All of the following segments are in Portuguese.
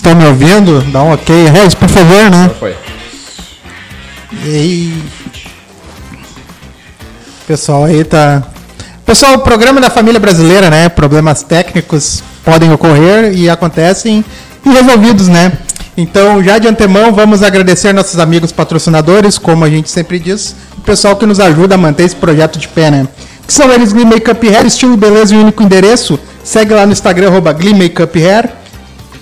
estão me ouvindo, dá um ok. Regis, por favor, né? Foi. E. Pessoal aí tá. Pessoal, o programa da família brasileira, né? Problemas técnicos podem ocorrer e acontecem e resolvidos, né? Então, já de antemão, vamos agradecer nossos amigos patrocinadores, como a gente sempre diz, o pessoal que nos ajuda a manter esse projeto de pé, né? Que são eles Glee Makeup Hair, estilo beleza e único endereço. Segue lá no Instagram, arroba Glee Makeup Hair.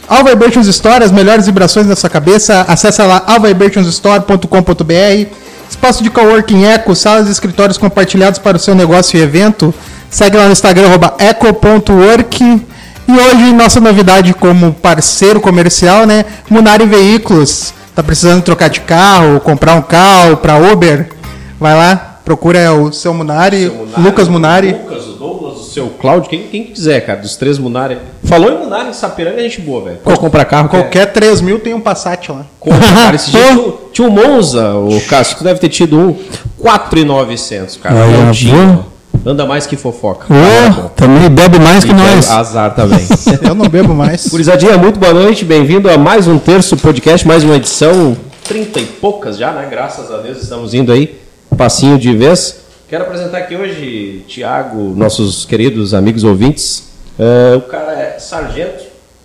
All Vibrations Store, as melhores vibrações da sua cabeça. Acesse lá allvibrationsstore.com.br. Espaço de coworking Eco, salas e escritórios compartilhados para o seu negócio e evento. Segue lá no Instagram, eco.work. E hoje, nossa novidade como parceiro comercial, né? Munari Veículos. Tá precisando trocar de carro, comprar um carro para Uber? Vai lá, procura o seu Munari, Seu Munari, Lucas Munari. Lucas, seu Cláudio, quem, quem quiser, cara, dos três Munari. Falou em Munari, em Sapiranga é gente boa, velho. Pode comprar carro. quer- Qualquer 3 mil tem um Passat lá. Compra, cara. Esse dia tinha, o- tinha um Monza, o Cássio, tu deve ter tido um 4,900, cara. Olha, Aldinho. Anda mais que fofoca. Ô, também bebe mais que E nós. Azar também. Eu não bebo mais. Gurizadinha, muito boa noite, bem-vindo a mais um terço podcast, mais uma edição, 30 e poucas já, né? Graças a Deus estamos indo aí, passinho de vez. Quero apresentar aqui hoje, Tiago, nossos queridos amigos ouvintes. É, o cara é sargento,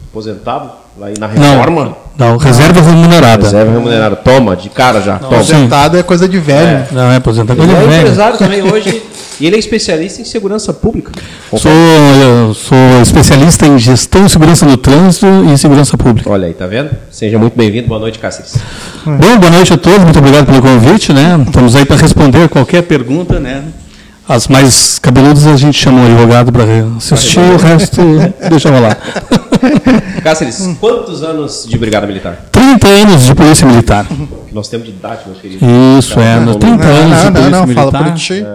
aposentado, lá aí na reforma. Não, reserva remunerada. Reserva remunerada. Toma, de cara já. Toma. Aposentado é coisa de velho. Não, é aposentado. Ele Ele é é velho. empresário também hoje e ele é especialista em segurança pública. Sou, sou especialista em gestão e segurança do trânsito e segurança pública. Olha aí, tá vendo? Seja muito bem-vindo. Boa noite, Cáceres. Bom, boa noite a todos, muito obrigado pelo convite, né? Estamos aí para responder qualquer pergunta, né? As mais cabeludas a gente chama um advogado para assistir, o resto deixa rolar. Cáceres, quantos anos de Brigada Militar? 30 anos de polícia militar. Nós temos de idade, meu querido. Isso, é, nos 30 Não, anos de não, não, polícia não, militar. fala por ti.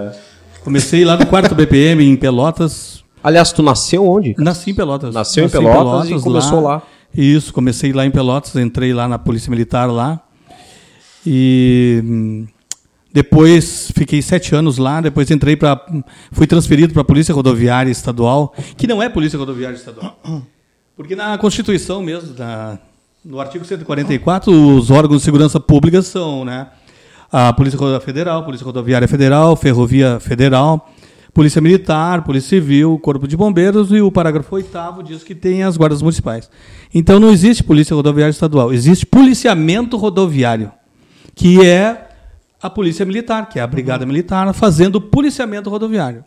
Comecei lá no 4 BPM em Pelotas, Aliás, tu nasceu onde? Nasci em Pelotas. Nasceu em Nasci Pelotas e começou lá. Isso, comecei lá em Pelotas, entrei lá na Polícia Militar lá. E hum, depois fiquei sete anos lá, depois entrei para. Fui transferido para a Polícia Rodoviária Estadual, que não é Polícia Rodoviária Estadual. Porque na Constituição mesmo, na- no artigo 144, os órgãos de segurança pública são, né? A Polícia Rodoviária Federal, Polícia Rodoviária Federal, Ferrovia Federal, Polícia Militar, Polícia Civil, Corpo de Bombeiros e o parágrafo 8 diz que tem as guardas municipais. Então não existe Polícia Rodoviária Estadual, existe policiamento rodoviário, que é a Polícia Militar, que é a Brigada Militar, fazendo policiamento rodoviário.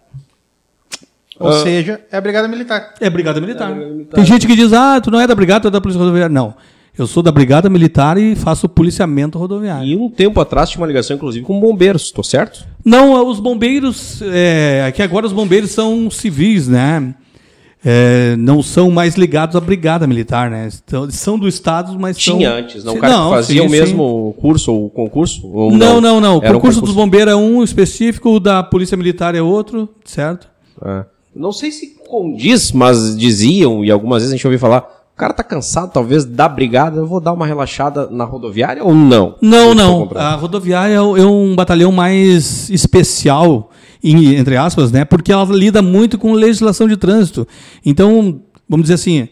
Ou seja, é a Brigada Militar. É Brigada Militar. Tem gente que diz, ah, tu não é da Brigada, tu é da Polícia Rodoviária. Não. Eu sou da Brigada Militar e faço policiamento rodoviário. E um tempo atrás tinha uma ligação, inclusive, com bombeiros, tô certo? Não, os bombeiros, é, é que agora os bombeiros são civis, né? É, não são mais ligados à Brigada Militar, né? Então, são do Estado, mas são... Tinha antes, não? O Sim, cara que fazia sim, o sim. mesmo curso ou concurso? Ou Não, não, não. O Era um concurso dos bombeiros é um específico, o da Polícia Militar é outro, certo? É. Não sei se condiz, mas diziam, e algumas vezes a gente ouviu falar, o cara tá cansado, talvez, da brigada, eu vou dar uma relaxada na rodoviária ou não? Não, não. A rodoviária é um batalhão mais especial, em- entre aspas, né? Porque ela lida muito com legislação de trânsito. Então, vamos dizer assim,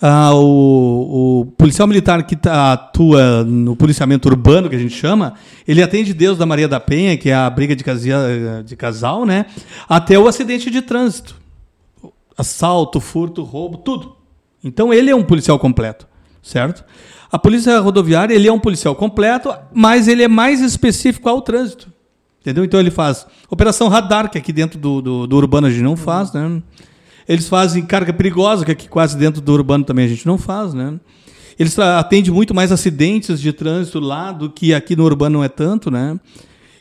ah, o, o policial militar que tá- atua no policiamento urbano, que a gente chama, ele atende Deus da Maria da Penha, que é a briga de, casia- de casal, né? Até o acidente de trânsito. Assalto, furto, roubo, tudo. Então ele é um policial completo, certo? A polícia rodoviária ele é um policial completo, mas ele é mais específico ao trânsito, entendeu? Então ele faz operação radar que aqui dentro do, do, do urbano a gente não faz, né? Eles fazem carga perigosa que aqui quase dentro do urbano também a gente não faz, né? Eles atendem muito mais acidentes de trânsito lá do que aqui no urbano não é tanto, né?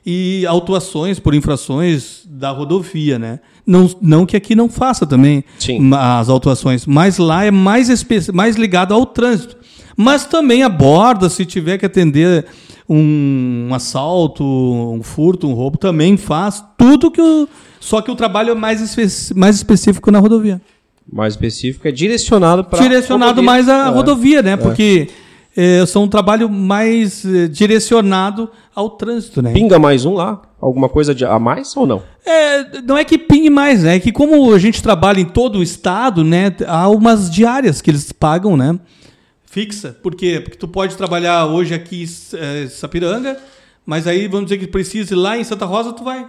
E autuações por infrações da rodovia, né? Não, não que aqui não faça também Sim. as autuações, mas lá é mais, mais ligado ao trânsito. Mas também aborda, se tiver que atender um, assalto, um furto, um roubo, também faz tudo que o. Só que o trabalho é mais, espe- mais específico na rodovia. Mais específico, é direcionado para direcionado mais à rodovia, né? Porque é, são um trabalho mais eh, direcionado ao trânsito, né? Pinga mais um lá? Alguma coisa de- a mais ou não? É, não é que pingue mais, né? É que como a gente trabalha em todo o estado, né? Há umas diárias que eles pagam, né? Fixa. Por quê? Porque tu pode trabalhar hoje aqui em é, Sapiranga, mas aí vamos dizer que precise ir lá em Santa Rosa, tu vai.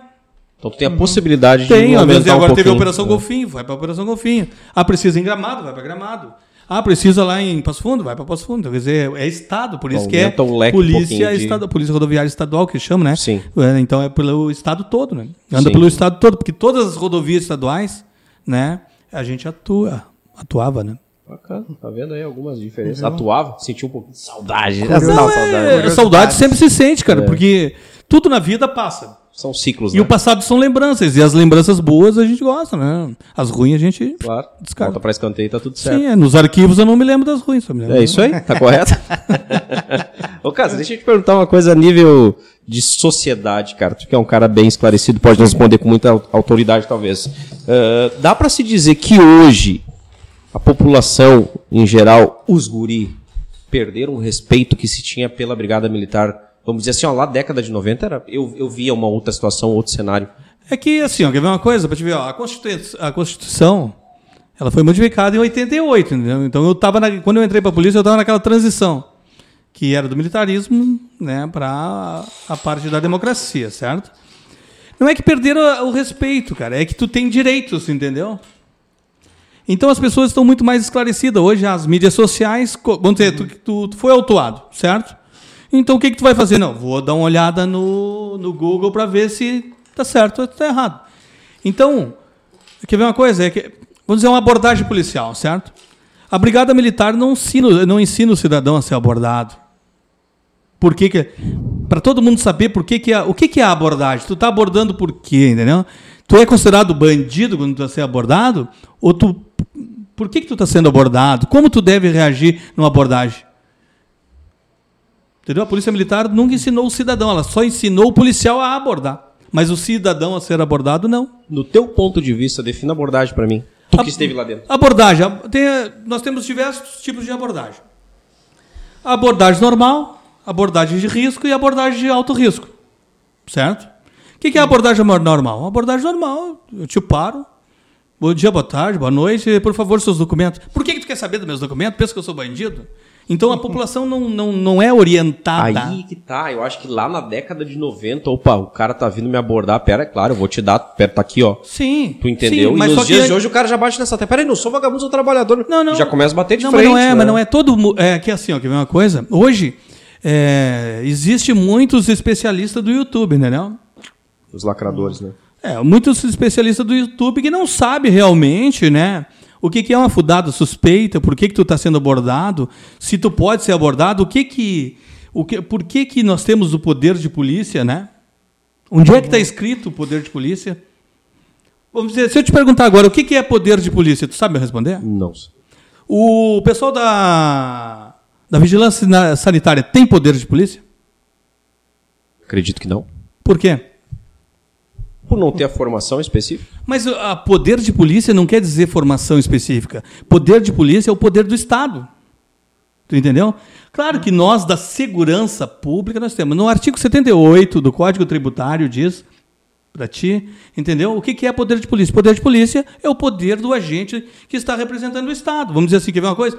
Então tu tem a possibilidade Tem, de vezes aumentar um agora teve a. Operação Golfinho, vai para a Operação Golfinho. Ah, precisa em Gramado, vai para Gramado. Ah, precisa lá em Passo Fundo, vai para Passo Fundo. Quer dizer, é Estado, por isso que é Aumenta o leque um polícia, pouquinho de- estadu- polícia Rodoviária Estadual, que chama, né? Sim. É, então é pelo Estado todo, né? Anda Sim. pelo Estado todo, porque todas as rodovias estaduais, né? A gente atua, atuava, né? Bacana, tá vendo aí algumas diferenças. Atuava, sentiu um pouquinho de saudade. Curioso. Não, Não, saudade. é, saudade sempre se sente, cara, porque tudo na vida passa. São ciclos, E né? o passado são lembranças, e as lembranças boas a gente gosta, né? As ruins a gente. Claro, Descarta. volta pra escanteio e tá tudo certo. Sim, é, nos arquivos eu não me lembro das ruins, só me lembro. É isso aí, tá correto? Ô, Cássio, deixa eu te perguntar uma coisa a nível de sociedade, cara. Tu que é um cara bem esclarecido, pode responder com muita au- autoridade, talvez. Ah, dá pra se dizer que hoje a população, em geral, os guri, perderam o respeito que se tinha pela Brigada Militar? Vamos dizer assim, ó, lá década de 90 era, eu, eu via uma outra situação, outro cenário. É que, assim, ó, quer ver uma coisa? Pra te ver, ó, a, Constituição, a Constituição, ela foi modificada em 88, entendeu? Então, eu tava na- quando eu entrei pra polícia, eu tava naquela transição, que era do militarismo, né, pra a parte da democracia, certo? Não é que perderam o respeito, cara, é que tu tem direitos, entendeu? Então as pessoas estão muito mais esclarecidas. Hoje as mídias sociais, vamos dizer, tu, tu, tu foi autuado, certo? Então o que, que tu vai fazer? Não, vou dar uma olhada no, no Google para ver se tá certo ou tá errado. Então, quer ver uma coisa? É que, vamos dizer, uma abordagem policial, certo? A brigada militar não ensina, não ensina o cidadão a ser abordado. Por que que para todo mundo saber por que que é, o que que é a abordagem? Tu tá abordando por quê, entendeu? Tu é considerado bandido quando tu sendo abordado ou tu por que que tu tá sendo abordado? Como tu deve reagir numa abordagem? Entendeu? A polícia militar nunca ensinou o cidadão, ela só ensinou o policial a abordar, mas o cidadão a ser abordado não. No teu ponto de vista, defina a abordagem pra mim. Tu que esteve lá dentro. Abordagem. a- tem, eh, nós temos diversos tipos de abordagem. A abordagem normal, abordagem de risco e abordagem de alto risco. Certo? O que que é a abordagem normal? Abordagem normal, eu te paro. Bom dia, boa tarde, boa noite. Por favor, seus documentos. Por que, que tu quer saber dos meus documentos? Pensa que eu sou bandido? Então a população não, não, não é orientada. Aí que tá, eu acho que lá na década de 90, opa, o cara tá vindo me abordar, pera, é claro, eu vou te dar, pera, tá aqui, ó. Sim. Tu entendeu? Sim, e mas nos só que dias de hoje o cara já bate nessa. Até, peraí, não sou vagabundo, sou trabalhador. Não, não. Já começa a bater de não, frente. Mas não é, né? mas não é todo É que assim, ó, quer ver uma coisa? Hoje, é, existe muitos especialistas do YouTube, entendeu? Os lacradores, né? É, muitos especialistas do YouTube que não sabem realmente, né? O que, que é uma fudada suspeita, por que, que tu está sendo abordado, se tu pode ser abordado, o que que, o que, por que, que nós temos o poder de polícia, né? Onde é que está escrito o poder de polícia? Vamos dizer, se eu te perguntar agora, o que, que é poder de polícia, tu sabe me responder? Não. O pessoal da, da vigilância sanitária tem poder de polícia? Acredito que não. Por quê? Por não ter a formação específica. Mas a poder de polícia não quer dizer formação específica. Poder de polícia é o poder do Estado. Tu entendeu? Claro que nós, da segurança pública, nós temos. No artigo 78 do Código Tributário diz para ti, entendeu? O que é poder de polícia? Poder de polícia é o poder do agente que está representando o Estado. Vamos dizer assim, quer ver uma coisa?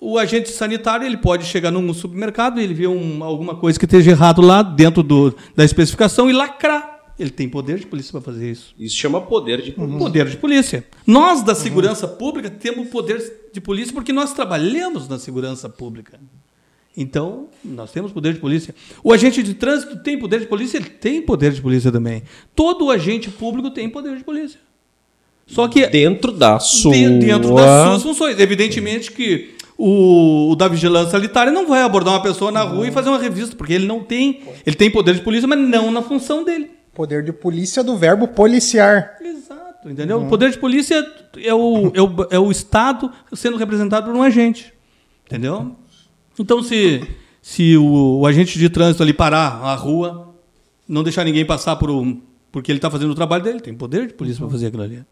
O agente sanitário ele pode chegar num supermercado, ele vê um- alguma coisa que esteja errado lá dentro do, da especificação e lacrar. Ele tem poder de polícia para fazer isso. Isso chama poder de polícia. Poder de polícia. Nós da segurança pública temos poder de polícia porque nós trabalhamos na segurança pública. Então, nós temos poder de polícia. O agente de trânsito tem poder de polícia? Ele tem poder de polícia também. Todo agente público tem poder de polícia. Só que Dentro da sua. de- dentro das suas funções. Evidentemente que o, o da vigilância sanitária não vai abordar uma pessoa na rua e fazer uma revista, porque ele não tem. Ele tem poder de polícia, mas não na função dele. Poder de polícia do verbo policiar. Exato, entendeu? O poder de polícia é o, é, o, é o Estado sendo representado por um agente. Entendeu? Então, se, se o, o agente de trânsito ali parar a rua, não deixar ninguém passar por um, porque ele está fazendo o trabalho dele, tem poder de polícia para fazer aquilo ali.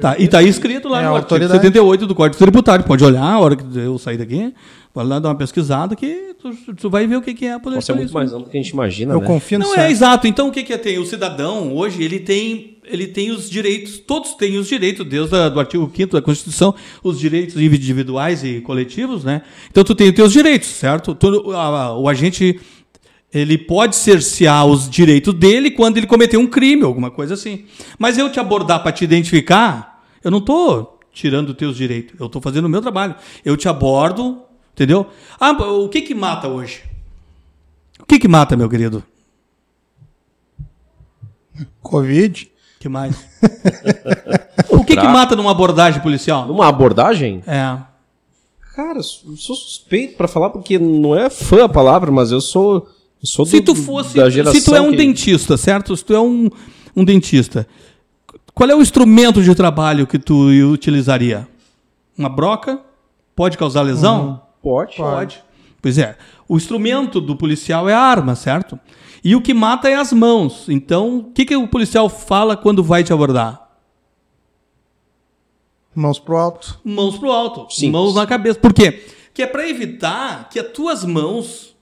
Tá, e está escrito lá É, no artigo autoridade. 78 do Código Tributário. Pode olhar a hora que eu sair daqui, pode lá dar uma pesquisada que Tu, tu vai ver o que, que é a polícia. Pode ser muito mais amplo do que a gente imagina, Eu né? confio no Não, é certo. exato. Então, o que, que é tem? O cidadão, hoje, ele tem, ele tem os direitos, todos têm os direitos, desde a, do artigo 5 da Constituição, os direitos individuais e coletivos, né? Então, tu tem os teus direitos, certo? Tu, a- o agente, ele pode cercear os direitos dele quando ele cometeu um crime, alguma coisa assim. Mas eu te abordar para te identificar, eu não estou tirando os teus direitos, eu estou fazendo o meu trabalho. Eu te abordo, entendeu? Ah, o que que mata hoje? O que que mata, meu querido? Covid. que mais? o que, que mata numa abordagem policial? Numa abordagem, É. cara, eu sou suspeito pra falar porque não é fã a palavra, mas eu sou, eu sou Se do- tu fosse. da geração Se tu é um que- dentista, certo? Se tu é um, um dentista, qual é o instrumento de trabalho que tu utilizaria? Uma broca? Pode causar lesão? Pode. Pode. Pois é. O instrumento do policial é a arma, certo? E o que mata é as mãos. Então, o que, que o policial fala quando vai te abordar? Mãos pro alto. Mãos pro alto, Simples. mãos na cabeça. Por quê? Que é para evitar que as tuas mãos,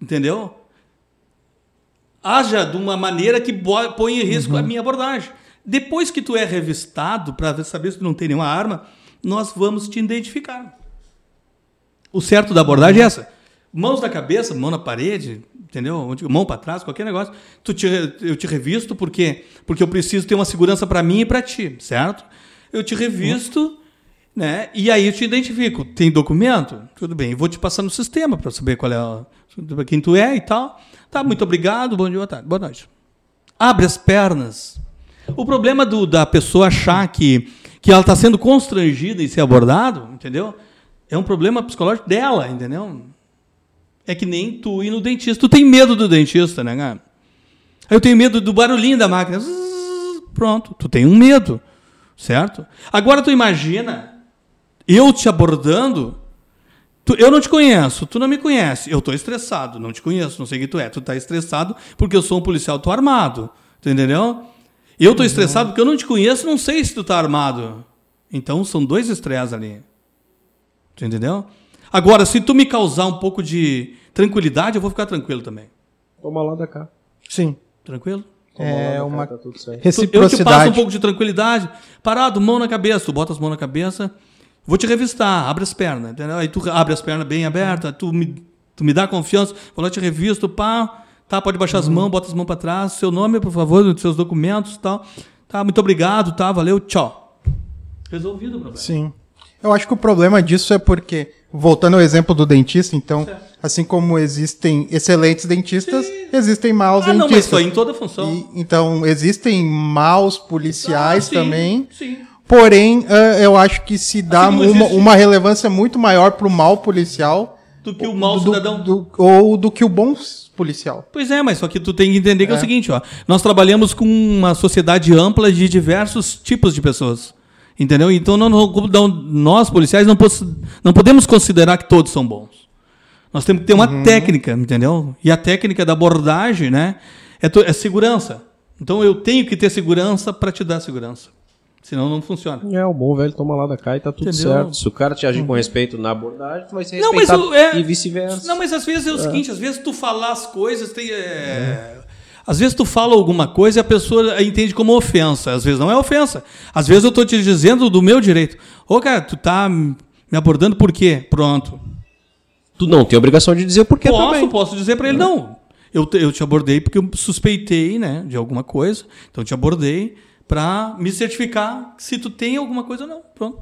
entendeu? Haja de uma maneira que põe em risco a minha abordagem. Depois que tu é revistado para saber se tu não tem nenhuma arma, nós vamos te identificar. O certo da abordagem é essa. Mãos na cabeça, mão na parede, entendeu? Mão para trás, qualquer negócio. Tu te, eu te revisto por quê? Porque eu preciso ter uma segurança para mim e para ti, certo? Eu te revisto, né? E aí eu te identifico. Tem documento? Tudo bem. Vou te passar no sistema para saber qual é a, quem tu é e tal. Tá, muito obrigado. Bom dia, boa tarde. Boa noite. Abre as pernas. O problema do- da pessoa achar que, que ela está sendo constrangida em ser abordado, entendeu? É um problema psicológico dela, entendeu? É que nem tu ir no dentista. Tu tem medo do dentista, né, cara? Eu tenho medo do barulhinho da máquina. Zzz, Pronto, tu tem um medo, certo? Agora tu imagina eu te abordando. tu- eu não te conheço, tu não me conhece. Eu tô estressado, não te conheço, não sei quem tu é. Tu tá estressado porque eu sou um policial, tô armado. Tu entendeu? Eu tô estressado porque eu não te conheço, não sei se tu tá armado. Então são dois estresses ali. Tu entendeu? Agora, se tu me causar um pouco de tranquilidade, eu vou ficar tranquilo também. Toma lá da cá. Sim. Tranquilo? Toma É cá, uma tá tudo certo. Tu- Eu te passo um reciprocidade. pouco de tranquilidade. Parado, mão na cabeça. Tu bota as mãos na cabeça. Vou te revistar. Abre as pernas. Entendeu? Aí tu abre as pernas bem abertas. Tu me, tu me dá confiança. Vou lá te revisto. Pá. Tá, pode baixar as mãos. Bota as mãos para trás. Seu nome, por favor. Seus documentos e tal. Tá, muito obrigado. Tá, valeu. Tchau. Resolvido o problema. Sim. Eu acho que o problema disso é porque, voltando ao exemplo do dentista, então, assim como existem excelentes dentistas, existem maus Ah, não, mas dentistas. isso aí em toda função. E, então, existem maus policiais Ah, sim, também. Sim. Porém, ah, eu acho que se dá Assim uma, uma relevância muito maior pro mal policial Do que o mau do- cidadão. do- ou do que o bom policial. Pois é, mas só que tu tem que entender que é, o seguinte, ó. Nós trabalhamos com uma sociedade ampla de diversos tipos de pessoas. Entendeu? Então não- não- não- nós, policiais, não, poss- não podemos considerar que todos são bons. Nós temos que ter uma técnica, entendeu? E a técnica da abordagem, né? É, to- é segurança. Então eu tenho que ter segurança para te dar segurança. Senão não funciona. É, o bom velho toma lá da cá e tá tudo Entendeu? certo. Se o cara te agir com respeito na abordagem, tu vai ser Não, mas respeitado o- é- e vice-versa. Não, mas às vezes é o seguinte, às vezes tu falar as coisas tem. é, Às vezes tu fala alguma coisa e a pessoa entende como ofensa. Às vezes não é ofensa. Às vezes eu tô te dizendo do meu direito. Ô, cara, tu tá me abordando por quê? Pronto. Tu não tem obrigação de dizer por quê posso, também. posso dizer pra ele, não. Eu, te- eu te abordei porque eu suspeitei, né, de alguma coisa. Então eu te abordei pra me certificar se tu tem alguma coisa ou não. Pronto.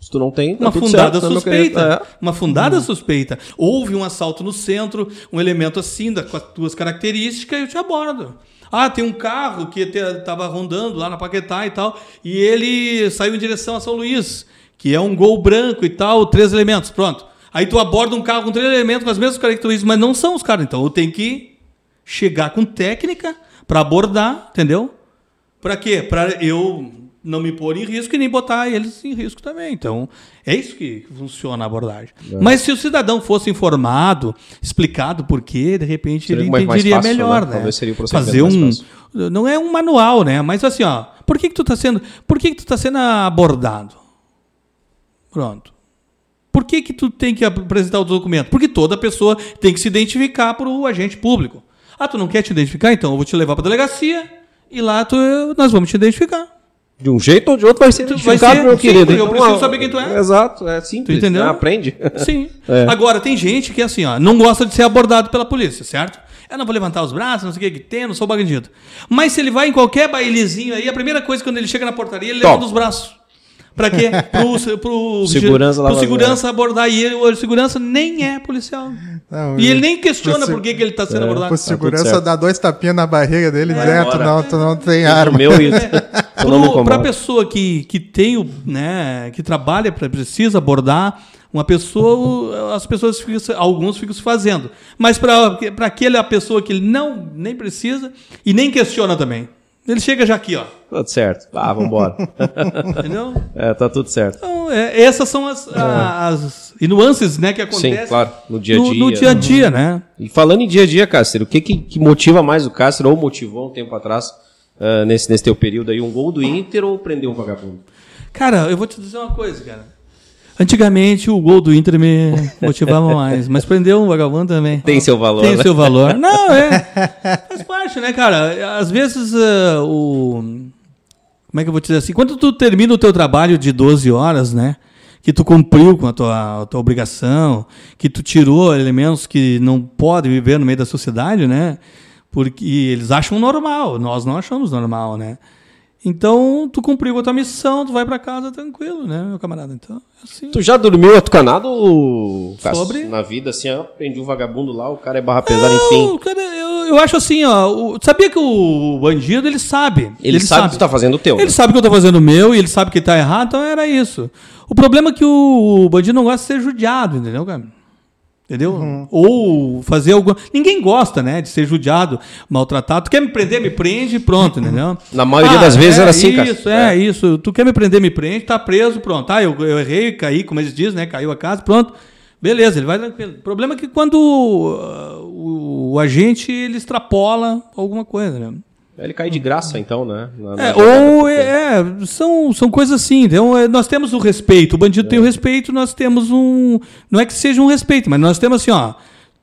Se tu não tem, tá Uma fundada certo, né, suspeita. É. Uma fundada suspeita. Houve um assalto no centro, um elemento assim, da, com as tuas características, eu te abordo. Ah, tem um carro que estava rondando lá na Paquetá e tal, e ele saiu em direção a São Luís, que é um gol branco e tal, três elementos, pronto. Aí tu aborda um carro com três elementos com as mesmas características, mas não são os caras. Então eu tenho que chegar com técnica para abordar, entendeu? Para quê? Para eu não me pôr em risco e nem botar eles em risco também. Então, é isso que funciona a abordagem. Mas se o cidadão fosse informado, explicado por quê, de repente ele entenderia fácil, melhor, né? né? Seria o Fazer um não é um manual, né? Mas assim, ó, por que que tu tá sendo, por que que tu tá sendo abordado? Pronto. Por que, que tu tem que apresentar o documento? Porque toda pessoa tem que se identificar para o agente público. Ah, tu não quer te identificar? Então eu vou te levar para delegacia e lá tu, nós vamos te identificar. De um jeito ou de outro vai ser vai identificado, ser, meu sim, querido. eu preciso saber quem tu é. Exato, é simples. Tu entendeu? né? Aprende. Sim. É. Agora, tem gente que assim, ó, não gosta de ser abordado pela polícia, certo? Eu não vou levantar os braços, não sei o que que tem, não sou bandido. Mas se ele vai em qualquer bailezinho aí, a primeira coisa quando ele chega na portaria, ele Toma. levanta os braços. Pra quê? Pro, pro, Segurança lá pro segurança abordar. E ele, o segurança nem é policial. Não, e ele nem questiona por que, que ele tá sendo É, abordado. O segurança certo. dá dois tapinhas na barriga dele, É, direto, bora. não, tu não tem O arma. meu e tu me Pro, pra incomoda. pessoa que, que tem o, né, que trabalha, pra- precisa abordar uma pessoa, as pessoas ficam, alguns ficam se fazendo. Mas para aquela pessoa que ele não nem precisa e nem questiona também. Ele chega já aqui, ó. Tudo certo. Ah, vambora. Entendeu? é, tá tudo certo. Então, é, essas são as, a- as e nuances né, que acontecem Sim, claro. No dia a no, dia. no dia a dia, né? E falando em dia a dia, Cássio, o que, que, que motiva mais o Cássio, ou motivou um tempo atrás, ah, nesse, nesse teu período aí, um gol do Inter ou prender um vagabundo? Cara, eu vou te dizer uma coisa, cara. Antigamente o gol do Inter me motivava mais, mas prender um vagabundo também. Tem seu valor, Tem né? seu valor. Não, é. Faz parte, né, cara? Às vezes ah, o. Como é que eu vou te dizer assim? Quando tu termina o teu trabalho de 12 horas, né? Que tu cumpriu com a tua, a tua obrigação, que tu tirou elementos que não podem viver no meio da sociedade, né? Porque eles acham normal, nós não achamos normal, né? Então, tu cumpriu a tua missão, tu vai pra casa tranquilo, né, meu camarada? Então, é assim. Tu já dormiu atucanado? Sobre? Na vida, assim, ó, prendi um vagabundo lá, o cara é barra pesada, Não, enfim. cara, eu, eu acho assim, ó. o- sabia que o bandido, ele sabe. Ele, sabe, que tu tá fazendo o teu. Ele sabe que eu tô fazendo o meu e ele sabe que tá errado, então era isso. O problema é que o bandido não gosta de ser judiado, entendeu, cara? Entendeu? Uhum. Ou fazer alguma. Ninguém gosta, né, de ser judiado, maltratado. Tu quer me prender, me prende e pronto, entendeu? Na maioria das vezes era assim, cara. Isso, é, isso. Tu quer me prender, me prende, tá preso, pronto. Ah, eu, eu errei, caí, como eles dizem, né? Caiu a casa, pronto. Beleza, ele vai tranquilo. O problema é que quando uh, o, o agente ele extrapola alguma coisa, né? Ele cai de graça, então, né? Na- na É, ou porque- é, é, são, são coisas assim. Então, é, nós temos o respeito. O bandido tem o respeito, nós temos um. Não é que seja um respeito, mas nós temos assim, ó.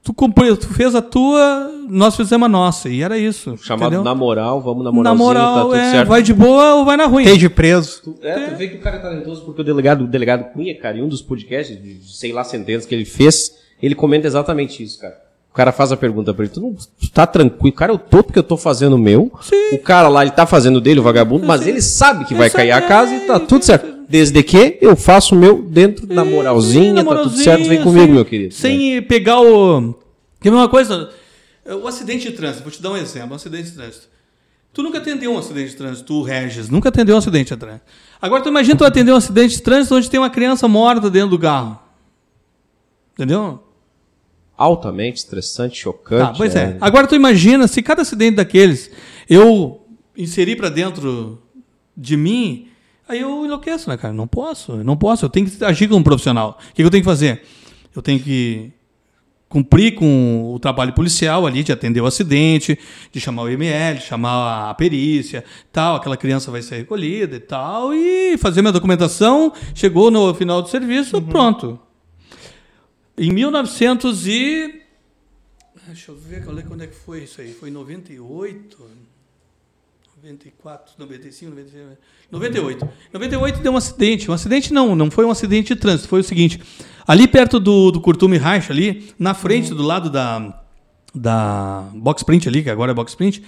Tu, cumpriu, tu fez a tua, nós fizemos a nossa. E era isso. Chamado entendeu? na moral, vamos na Na moralzinha, moral, tá tudo é, certo. vai de boa ou vai na ruim. Esteja preso. É, tu vê que o cara é talentoso porque o delegado, o delegado Cunha, cara, em um dos podcasts, de de sei lá, centenas que ele fez, ele comenta exatamente isso, cara. O cara faz a pergunta pra ele, tu não tu tá tranquilo? Cara, eu tô porque eu tô fazendo o meu. Sim. O cara lá, ele tá fazendo dele, o vagabundo, mas Sim. ele sabe que Ele vai cair a é, casa e tá e- tudo certo. Desde que eu faço o meu dentro da moralzinha, na tá tudo certo, vem comigo, sem- meu querido. Sem pegar o. Quer ver uma coisa? O acidente de trânsito, vou te dar um exemplo: um acidente de trânsito. Tu nunca atendeu um acidente de trânsito, tu, Regis, nunca atendeu um acidente de trânsito. Agora tu imagina tu atender um acidente de trânsito onde tem uma criança morta dentro do carro. Entendeu? Altamente estressante, chocante. Tá, pois é. Agora tu imagina se cada acidente daqueles eu inserir pra dentro de mim, aí eu enlouqueço, né, cara? Não posso, não posso. Eu tenho que agir como um profissional. O que eu tenho que fazer? Eu tenho que cumprir com o trabalho policial ali de atender o acidente, de chamar o IML, de chamar a perícia, tal, aquela criança vai ser recolhida e tal, e fazer minha documentação, chegou no final do serviço, pronto. Em 1900 e Deixa eu ver é- quando é que foi isso aí. Foi em 98, 94, 95, 96, 98. 98 deu um acidente. Um acidente não, não foi um acidente de trânsito. Foi o seguinte: ali perto do, do Curtume Reich, ali, na frente, do lado da, da Box Print ali, que agora é Box Print,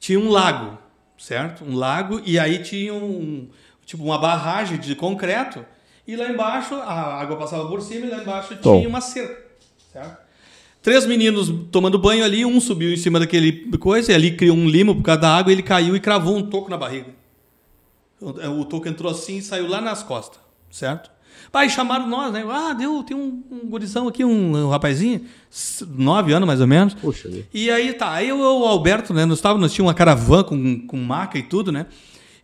tinha um lago, certo? Um lago, e aí tinha um, tipo uma barragem de concreto, e lá embaixo a água passava por cima, e lá embaixo Tom. tinha uma cerca, certo? Três meninos tomando banho ali, um subiu em cima daquele coisa, e ali criou um limo por causa da água, e ele caiu e cravou um toco na barriga. O, o toco entrou assim e saiu lá nas costas, certo? Pai, chamaram nós, né? Ah, deu, tem um, um gurizão aqui, um, um rapazinho, nove anos mais ou menos. Vida. E aí tá, aí eu, o Alberto, né? Nós estávamos, nós tínhamos uma caravana com, com maca e tudo, né?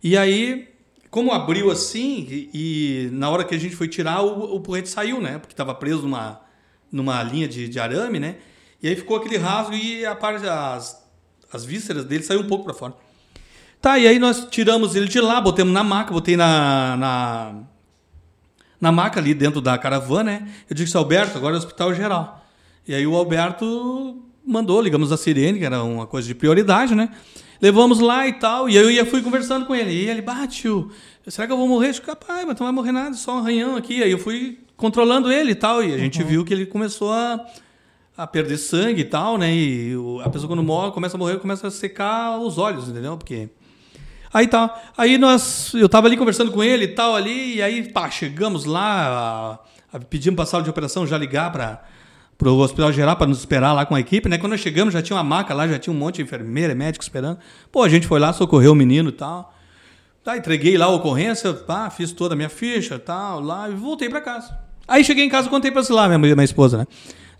E aí, como abriu assim, e, e na hora que a gente foi tirar, o, o porrete saiu, né? Porque estava preso numa, numa linha de, de arame, né? E aí ficou aquele rasgo e a parte, as, as vísceras dele saiu um pouco para fora. Tá, e aí nós tiramos ele de lá, botamos na maca, botei na, na, na maca ali dentro da caravana, né? Eu disse, Alberto, agora é hospital geral. E aí o Alberto mandou, ligamos a sirene, que era uma coisa de prioridade, né? Levamos lá e tal, e eu ia fui conversando com ele. E ele, bateu, será que eu vou morrer? Eu capaz, mas não vai morrer nada, só um arranhão aqui. Aí eu fui controlando ele e tal, e a gente uhum. viu que ele começou a, a perder sangue e tal, né? E a pessoa quando morre, começa a morrer, começa a secar os olhos, entendeu? Porque Aí tá. Aí nós. Eu tava ali conversando com ele e tal, ali, e aí, pá, chegamos lá, a, a, pedimos pra sala de operação já ligar para o hospital geral para nos esperar lá com a equipe, né? Quando nós chegamos, já tinha uma maca lá, já tinha um monte de enfermeira, médico esperando. Pô, a gente foi lá, socorreu o menino e tal. Tá, entreguei lá a ocorrência, pá, fiz toda a minha ficha tal, lá, e voltei para casa. Aí cheguei em casa contei pra lá, minha, minha esposa, né?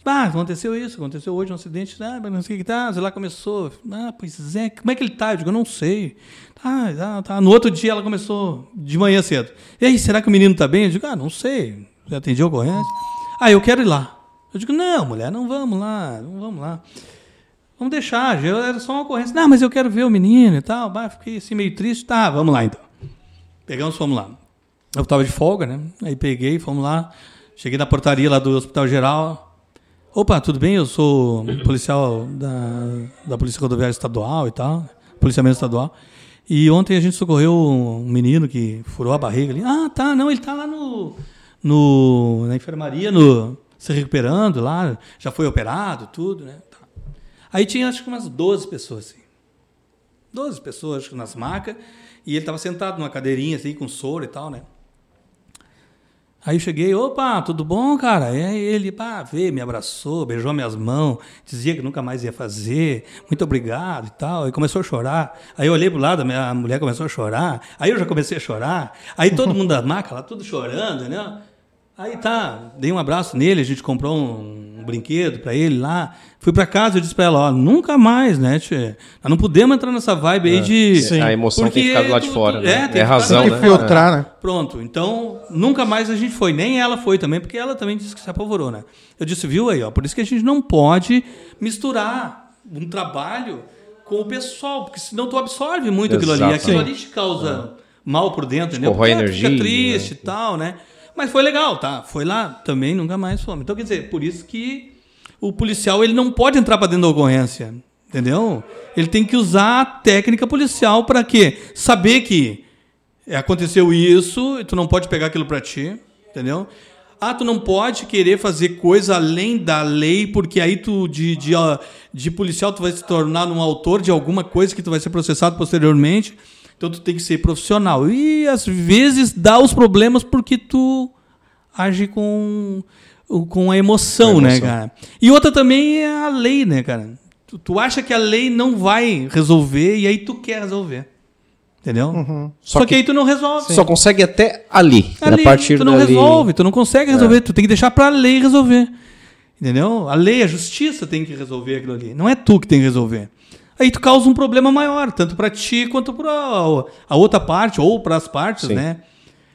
Ah, aconteceu isso, aconteceu hoje um acidente, ah, não sei o que tá, sei lá, começou. Ah, pois é, como é que ele tá? Eu digo, eu não sei. Ah, tá, tá. No outro dia ela começou de manhã cedo. E aí, será que o menino está bem? Eu digo, ah, não sei. Já atendi a ocorrência. Ah, eu quero ir lá. Eu digo, não, mulher, não vamos lá, não vamos lá. Vamos deixar, era só uma ocorrência. Não, mas eu quero ver o menino e tal. Bah, fiquei assim meio triste. Tá, vamos lá então. Pegamos, fomos lá. Eu estava de folga, né? Aí peguei, fomos lá. Cheguei na portaria lá do Hospital Geral. Opa, tudo bem? Eu sou policial da, da Polícia Rodoviária Estadual e tal. Policiamento Estadual. E ontem a gente socorreu um menino que furou a barriga ali. Ah, tá, não, ele tá lá no, no na enfermaria, no, se recuperando lá, já foi operado, tudo, né? Tá. Aí tinha acho que umas 12 pessoas, assim. 12 pessoas, acho que nas macas, e ele estava sentado numa cadeirinha assim, com soro e tal, né? Aí eu cheguei, opa, tudo bom, cara? aí ele, pá, veio, me abraçou, beijou minhas mãos, dizia que nunca mais ia fazer, muito obrigado e tal. Aí começou a chorar. Aí eu olhei pro lado, a mulher começou a chorar. Aí eu já comecei a chorar. Aí todo mundo da maca lá, tudo chorando, né? Aí tá, dei um abraço nele, a gente comprou um, um brinquedo para ele lá. Fui para casa e disse para ela, ó, nunca mais, né, tchê? Nós não podemos entrar nessa vibe aí é, de... Sim. A emoção tem que ficar do lado de fora, né? É, é razão, tem que né? filtrar, né? Pronto, então nunca mais a gente foi. Nem ela foi também, porque ela também disse que se apavorou, né? Eu disse, viu aí, ó, por isso que a gente não pode misturar um trabalho com o pessoal, porque senão tu absorve muito Exato. aquilo ali. Aquilo ali te causa é. mal por dentro, entendeu? Porque energia, fica triste né? e tal, né? Mas foi legal, tá? Foi lá, também nunca mais fomos. Então, quer dizer, por isso que o policial ele não pode entrar para dentro da ocorrência, entendeu? Ele tem que usar a técnica policial para quê? Saber que aconteceu isso e tu não pode pegar aquilo para ti, entendeu? Ah, tu não pode querer fazer coisa além da lei, porque aí tu, de, de, de policial, tu vai se tornar um autor de alguma coisa que tu vai ser processado posteriormente. Então tu tem que ser profissional. E às vezes dá os problemas porque tu age com, com a emoção, a né, emoção. né, cara? E outra também é a lei, né, cara? Tu, tu, acha que a lei não vai resolver e aí tu quer resolver. Entendeu? Uhum. Só, Só que, que, aí tu não resolve. Sim. Só consegue até ali. ali a partir tu não dali... resolve, tu não consegue resolver. É. Tu tem que deixar pra lei resolver. Entendeu? A lei, a justiça tem que resolver aquilo ali. Não é tu que tem que resolver aí tu causa um problema maior, tanto para ti quanto para a outra parte ou para as partes, Sim. né?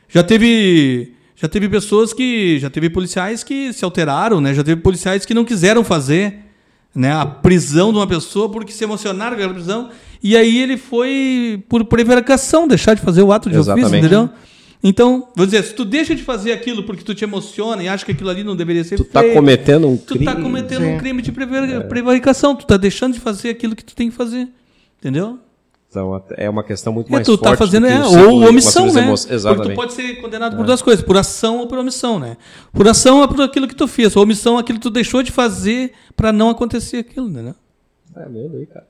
Já teve já teve pessoas que já teve policiais que se alteraram, né? Já teve policiais que não quiseram fazer, né, a prisão de uma pessoa porque se emocionaram com a prisão e aí ele foi por prevaricação deixar de fazer o ato de Exatamente. ofício, entendeu? Então, vou dizer, se tu deixa de fazer aquilo porque tu te emociona e acha que aquilo ali não deveria ser tu tá feito, tá cometendo um crime. Tu tá cometendo um crime de é. prevaricação, tu tá deixando de fazer aquilo que tu tem que fazer. Entendeu? Então, é uma questão muito é, mais tu tá forte. Tá fazendo, é, ou omissão, né? Exatamente. Porque tu pode ser condenado por é. duas coisas, por ação ou por omissão, né? Por ação é por aquilo que tu fez, ou omissão é aquilo que tu deixou de fazer para não acontecer aquilo, né? É mesmo aí, cara.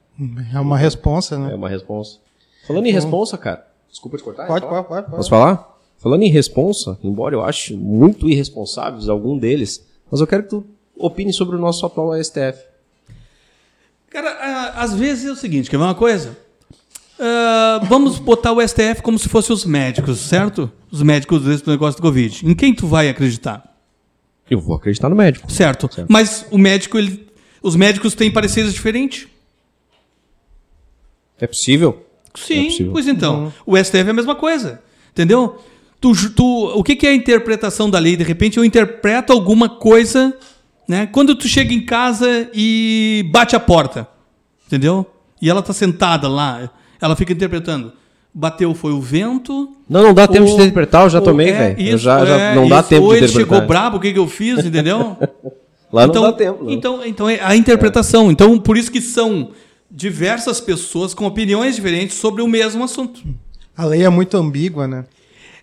É uma responsa, né? É uma responsa. Falando em responsa, cara, desculpa te cortar. Pode, pode, pode, pode. Posso falar? Falando em responsa, embora eu ache muito irresponsáveis algum deles, mas eu quero que tu opine sobre o nosso atual STF. Cara, às vezes é o seguinte, quer ver uma coisa? Uh, vamos botar o STF como se fossem os médicos, certo? Os médicos desse negócio do Covid. Em quem tu vai acreditar? Eu vou acreditar no médico. Certo. certo. Mas o médico, ele, os médicos têm pareceres diferentes. É possível? Sim, é possível. pois então. Uhum. O STF é a mesma coisa. Entendeu? Tu, tu, o que, que é a interpretação da lei? De repente eu interpreto alguma coisa, né? Quando tu chega em casa e bate a porta, entendeu? E ela está sentada lá, ela fica interpretando. bateu foi o vento. Não, não dá tempo ou- de interpretar, eu já tomei, é, velho. Já, já é, não dá isso. tempo ou de ele interpretar. chegou brabo, o que, que eu fiz, entendeu? Lá então, não dá tempo. não. Então, então é a interpretação. Então, por isso que são diversas pessoas com opiniões diferentes sobre o mesmo assunto. A lei é muito ambígua, né?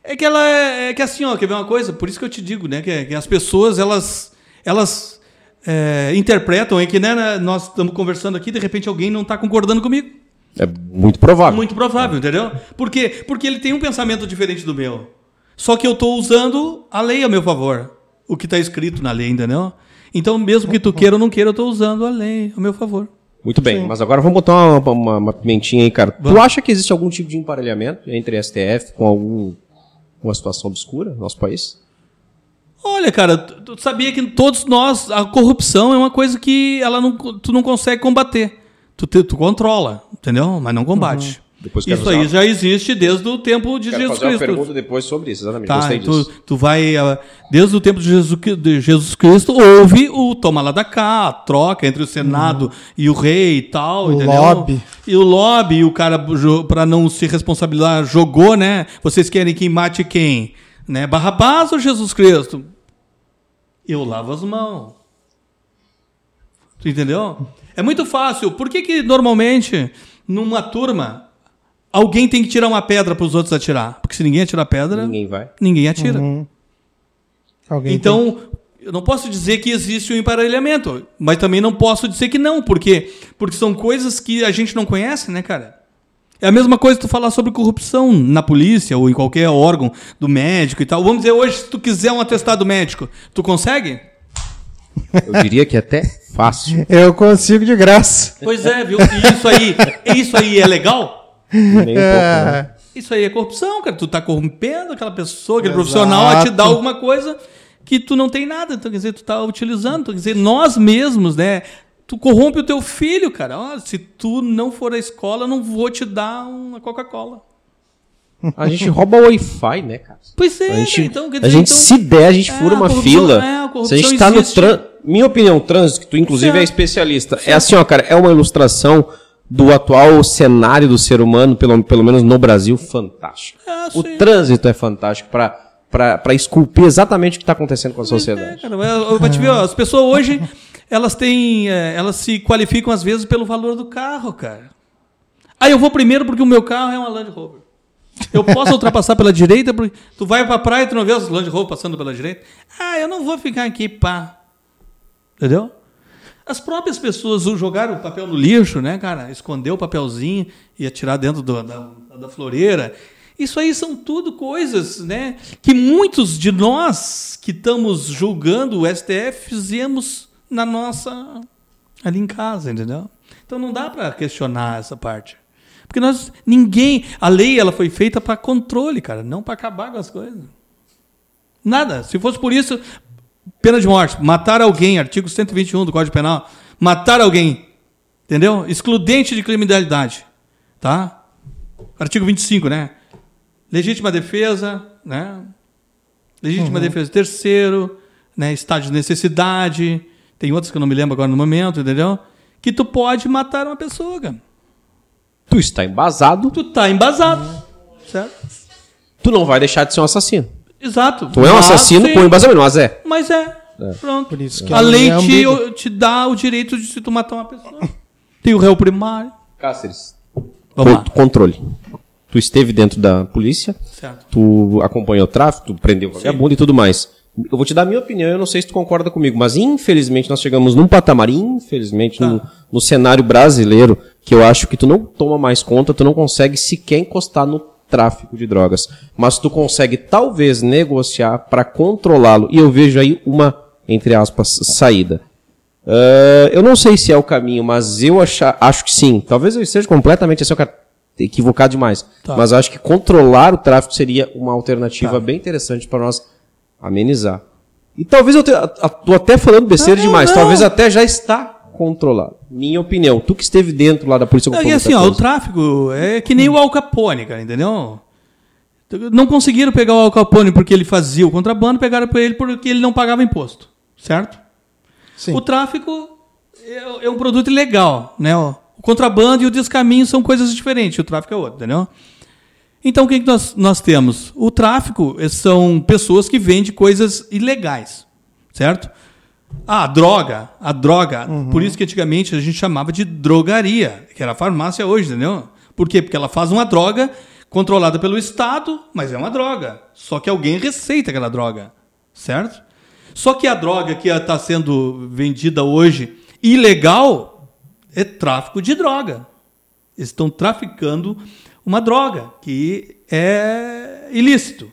É que ela é, é que assim, ó, quer ver uma coisa? Por isso que eu te digo, né? Que, que as pessoas, elas, elas é, interpretam, é que né, né, nós estamos conversando aqui, de repente alguém não está concordando comigo. É muito provável. Muito provável, entendeu? Por quê? Porque ele tem um pensamento diferente do meu. Só que eu estou usando a lei a meu favor. O que está escrito na lei, entendeu? Então, mesmo que tu queira ou não queira, eu estou usando a lei a meu favor. Muito bem, mas agora vamos botar uma, uma, uma pimentinha aí, cara. Tu acha que existe algum tipo de emparelhamento entre STF com algum, uma situação obscura no nosso país? Olha, cara, tu, tu sabia que todos nós, a corrupção é uma coisa que ela não, tu não consegue combater. Tu, te- tu controla, entendeu? Mas não combate. Depois Isso aí usar- já existe desde o tempo de Quero Jesus fazer uma Cristo. pergunta depois sobre isso, exatamente. Tá, Gostei tu, disso. tu vai. ah, Desde o tempo de Jesus, de Jesus Cristo, houve o toma lá da cá, a troca entre o Senado e o rei e tal. O entendeu? lobby. E o lobby, e o cara, para não se responsabilizar, jogou, né? Vocês querem que mate quem? Né? Barrabás ou Jesus Cristo? Eu lavo as mãos. Tu entendeu? É muito fácil. Por que, que normalmente, numa turma, alguém tem que tirar uma pedra para os outros atirar? Porque se ninguém atirar pedra, Ninguém vai. ninguém atira. Alguém Então, eu não posso dizer que existe um emparelhamento, mas também não posso dizer que não, por quê? Porque são coisas que a gente não conhece, né, cara? É a mesma coisa tu falar sobre corrupção na polícia ou em qualquer órgão do médico e tal. Vamos dizer hoje, se tu quiser um atestado médico, tu consegue? Eu diria que é até fácil. tem. Eu consigo de graça. Pois é, viu? E isso aí, isso aí é legal? Nem um pouco, né? É, Isso aí é corrupção, cara. Tu tá corrompendo aquela pessoa, aquele Exato. profissional a te dar alguma coisa que tu não tem nada. Então, quer dizer, tu tá utilizando. Então, quer dizer, nós mesmos, né? Tu corrompe o teu filho, cara. Ó, se tu não for à escola, eu não vou te dar uma Coca-Cola. A gente rouba o Wi-Fi, né, cara? Pois é, A gente, então, quer a dizer, gente então, se der, a gente É, fura a uma corrupção- fila. é, a se a gente tá no trânsito. Minha opinião, trânsito, que tu inclusive é Certo. especialista. É assim, ó, cara, é uma ilustração do atual cenário do ser humano, pelo, pelo menos no Brasil, fantástico. É, o trânsito é fantástico pra, pra esculpir exatamente o que tá acontecendo com a É, sociedade. cara, eu- eu vou te ver, ó, as pessoas hoje, elas têm. é, elas se qualificam às vezes pelo valor do carro, cara. Aí eu vou primeiro porque o meu carro é uma Land Rover. Eu posso ultrapassar pela direita, porque tu vai pra praia e tu não vê os Land Rover passando pela direita. Ah, eu não vou ficar aqui, pá. Entendeu? As próprias pessoas jogaram o papel no lixo, né, cara? Esconder o papelzinho e atirar dentro do- da, da floreira. Isso aí são tudo coisas, né? Que muitos de nós que estamos julgando o STF fizemos na nossa. ali em casa, entendeu? Então não dá para questionar essa parte. Porque nós. ninguém. A lei ela foi feita para controle, cara, não para acabar com as coisas. Nada. Se fosse por isso, pena de morte. Matar alguém, artigo 121 do Código Penal. Matar alguém. Entendeu? Excludente de criminalidade. Tá? Artigo 25, né? Legítima defesa, né? Legítima defesa terceiro, né? Estado de necessidade. Tem outros que eu não me lembro agora no momento, entendeu? Que tu pode matar uma pessoa, cara. Tu está embasado, Tu tá embasado. Certo? tu não vai deixar de ser um assassino. Exato. Tu é um assassino com embasamento, mas é. Mas é. Pronto. Por isso que a a lei é te, te dá o direito de se tu matar uma pessoa. Tem o réu primário. Cáceres. Vamos lá. Con- Controle. Tu esteve dentro da polícia, Certo. tu acompanhou o tráfico, tu prendeu vagabundo e tudo mais. Eu vou te dar a minha opinião, eu não sei se tu concorda comigo, mas infelizmente nós chegamos num patamar, infelizmente, no, no cenário brasileiro, que eu acho que tu não toma mais conta, tu não consegue sequer encostar no tráfico de drogas. Mas tu consegue talvez negociar para controlá-lo. E eu vejo aí uma, entre aspas, saída. Ah, eu não sei se é o caminho, mas eu acha- acho que sim. Talvez eu esteja completamente assim, equivocado demais. Tá. Mas acho que controlar o tráfico seria uma alternativa bem interessante para nós amenizar. E talvez eu te, a- a- tô até falando besteira Não, demais. não. Talvez até já está controlado. Minha opinião. Tu que esteve dentro lá da polícia É, ocupou e assim, ó, o tráfico é que nem o Al Capone, cara, entendeu? Não conseguiram pegar o Al Capone porque ele fazia o contrabando, pegaram por ele porque ele não pagava imposto, certo? Sim. O tráfico é, é um produto ilegal, né? O contrabando e o descaminho são coisas diferentes, o tráfico é outro, entendeu? Então, o que, que nós, nós temos? O tráfico eh, são pessoas que vendem coisas ilegais, certo? Ah, a droga, a droga. Por isso que antigamente a gente chamava de drogaria, que era a farmácia hoje, entendeu? Por quê? Porque ela faz uma droga controlada pelo Estado, mas é uma droga. Só que alguém receita aquela droga, certo? Só que a droga que está sendo vendida hoje ilegal é tráfico de droga. Eles estão traficando uma droga que é ilícito.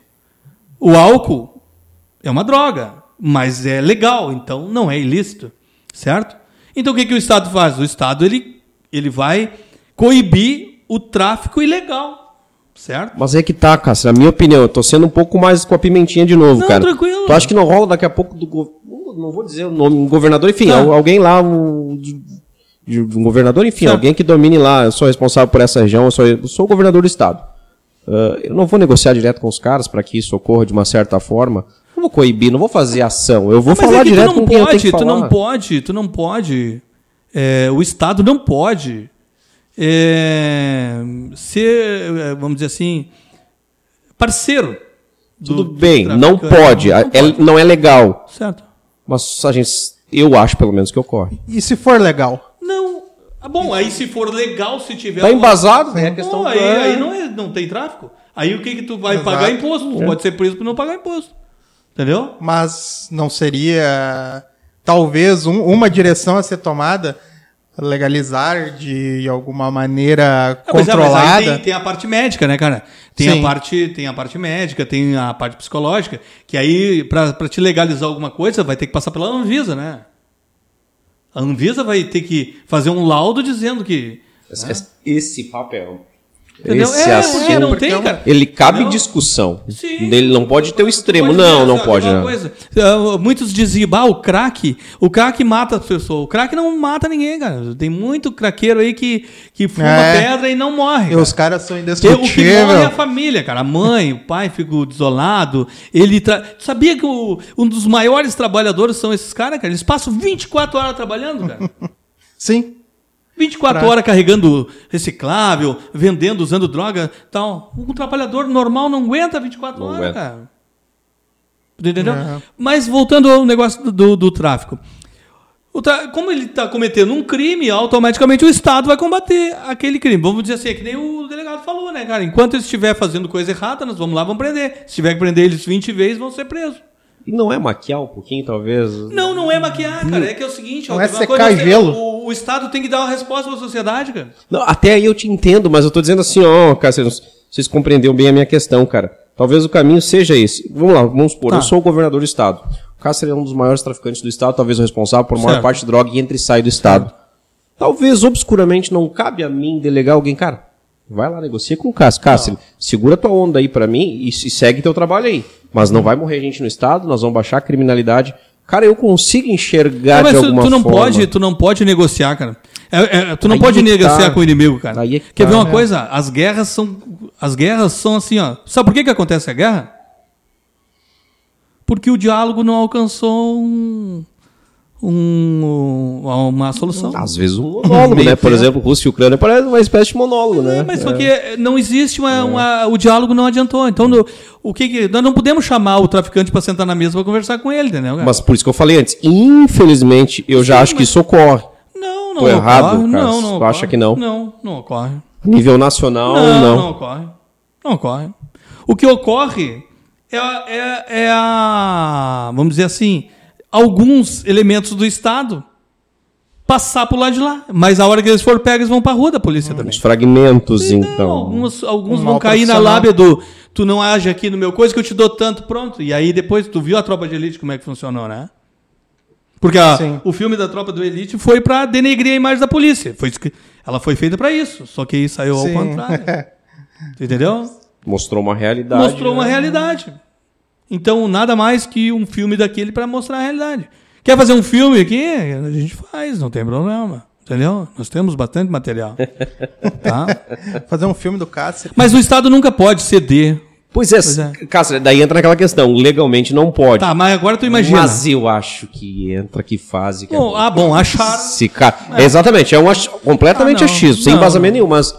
O álcool é uma droga, mas é legal, então não é ilícito, certo? Então o que, que o Estado faz? O Estado ele, ele vai coibir o tráfico ilegal, certo? Mas é que tá, Cássio, na minha opinião, eu tô sendo um pouco mais com a pimentinha de novo, Não, cara. tranquilo. Tu acha que não rola daqui a pouco do. go- Não vou dizer o nome, um governador, enfim, Tá. al- alguém lá, um, de- um governador, enfim, Certo. alguém que domine lá, eu sou responsável por essa região, eu sou, eu sou o governador do estado. Ah, eu não vou negociar direto com os caras para que isso ocorra de uma certa forma. Não vou coibir, não vou fazer ação. Eu vou Mas falar é que direto tu não com quem eu tenho pode, que tu falar. não pode, tu não pode. é, o Estado não pode é, ser, é, vamos dizer assim, parceiro. do- Tudo do bem, não pode, Não é- pode. não é legal. Certo. Mas a gente, eu acho pelo menos que ocorre. E se for legal? Não. Ah, bom, aí se for legal, se tiver. Tá embasado, né? A Não, questão aí, é- aí não, é, não tem tráfico. Aí o que, que tu vai Exato. pagar imposto? Tu É. pode ser preso por não pagar imposto. Entendeu? Mas não seria talvez um- uma direção a ser tomada legalizar de alguma maneira Ah, mas é, mas controlada? aí tem, tem a parte médica, né, cara? Tem Sim. a parte, tem a parte médica, tem a parte psicológica, que aí pra pra te legalizar alguma coisa vai ter que passar pela Anvisa, né? A Anvisa vai ter que fazer um laudo dizendo que Esse, esse papel. Entendeu? Esse é, assunto. porque não tem, é cara. Ele cabe Entendeu? discussão. Sim. Ele não pode ter o extremo. Pode não, não pode. Não. coisa. Ah, Muitos diziam, bah, o crack, o crack mata as pessoas. O crack não mata ninguém, cara. Tem muito craqueiro aí que, que fuma É. pedra e não morre. E cara. os caras são Porque o que morre é a indestrutíveis. família, cara. A mãe, o pai ficam desolado. Ele tra... Sabia que o- um dos maiores trabalhadores são esses caras, cara? Eles passam 24 horas trabalhando, cara. Sim. 24 Pra- horas carregando reciclável, vendendo, usando droga tal. Um trabalhador normal não aguenta 24 Não horas, aguenta. cara. Entendeu? É. Mas voltando ao negócio do, do, do tráfico. O tra- Como ele está cometendo um crime, automaticamente o Estado vai combater aquele crime. Vamos dizer assim, é que nem o delegado falou, né, cara? Enquanto ele estiver fazendo coisa errada, nós vamos lá, vamos prender. Se tiver que prender eles 20 vezes, vão ser presos. E não é maquiar um pouquinho, talvez? Não, não é maquiar, cara. É que é o seguinte, Não ó, é secar coisa, e gelo. O, o Estado tem que dar uma resposta para a sociedade, cara. Não, até aí eu te entendo, mas eu tô dizendo assim, ó, cara, vocês, vocês compreenderam bem a minha questão, cara. Talvez o caminho seja esse. Vamos lá, vamos supor, Tá. eu sou o governador do estado. O Cássio é um dos maiores traficantes do estado, talvez o responsável por maior Certo. parte de droga que entra e sai do estado. Talvez obscuramente não cabe a mim delegar alguém, cara. Vai lá, negocia com o Cássio. Cássio, segura tua onda aí pra mim e, e segue teu trabalho aí. Mas não vai morrer gente no estado, nós vamos baixar a criminalidade. Cara, eu consigo enxergar Não, mas de tu, alguma tu não forma. pode, tu não pode negociar, cara. É- é, tu não Aí pode é que negociar tá. com o inimigo, cara. É que Quer tá, ver uma né? coisa? As guerras são as guerras são assim, ó. Sabe por que que acontece a guerra? Porque o diálogo não alcançou um, um- uma solução. Às vezes um monólogo, né? Por tempo. exemplo, Rússia e Ucrânia parece uma espécie de monólogo, né? É, mas só que não existe uma, uma- o diálogo não adiantou. Então no- o que, que nós não podemos chamar o traficante para sentar na mesa para conversar com ele, entendeu? cara? Mas por isso que eu falei antes, infelizmente, eu já Sim, acho que mas- isso ocorre. não, não tô errado, ocorre. Carlos? não, não Tu ocorre. acha que não? Não, não ocorre. Nível nacional, Não, não. não, ocorre. Não ocorre. O que ocorre é, é- é a. Vamos dizer assim, alguns elementos do Estado passar por lado de lá. Mas a hora que eles forem pegos, eles vão pra rua da polícia também. Os fragmentos, Não, então. alguns alguns Um vão cair na lábia do tu não age aqui no meu coisa que eu te dou tanto, pronto. E aí depois tu viu a tropa de elite como é que funcionou, né? Porque a- o filme da tropa do elite foi pra denegrir a imagem da polícia. Foi, ela foi feita pra isso, só que aí saiu ao Sim. contrário. Tu Entendeu? Mostrou uma realidade. Mostrou uma né? realidade. Então, nada mais que um filme daquele para mostrar a realidade. Quer fazer um filme aqui? A gente faz, não tem problema. Entendeu? Nós temos bastante material. Tá? Fazer um filme do Cássio. Mas o Estado nunca pode ceder. Pois é, Pois é. Cássio, daí entra naquela questão, legalmente não pode. Tá, mas agora tu imagina. Mas eu acho que entra que fase que é Bom, ah, bom, acharam. Se ca... Exatamente, é um ach... completamente Ah, não. achismo, sem embasamento nenhum, mas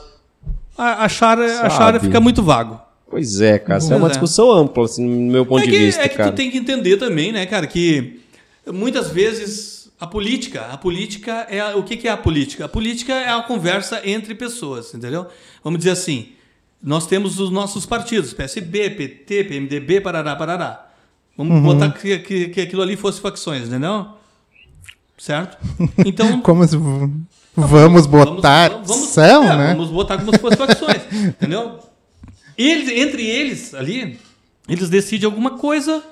achar, achar fica muito vago. Pois é, cara. Isso é uma é. discussão ampla, assim, no meu ponto é de que, vista, é que cara. tu tem que entender também, né, cara, que muitas vezes a política, a política é a- o que, que é a política? A política é a conversa entre pessoas, entendeu? Vamos dizer assim, nós temos os nossos partidos, PSB, PT, PMDB, parará, parará. Vamos botar que, que, que aquilo ali fosse facções, entendeu? Certo? Então Como se v- vamos botar Vamos- vamos- são, é, né? Vamos botar como se fossem facções, entendeu? Eles, entre eles ali, eles decidem alguma coisa,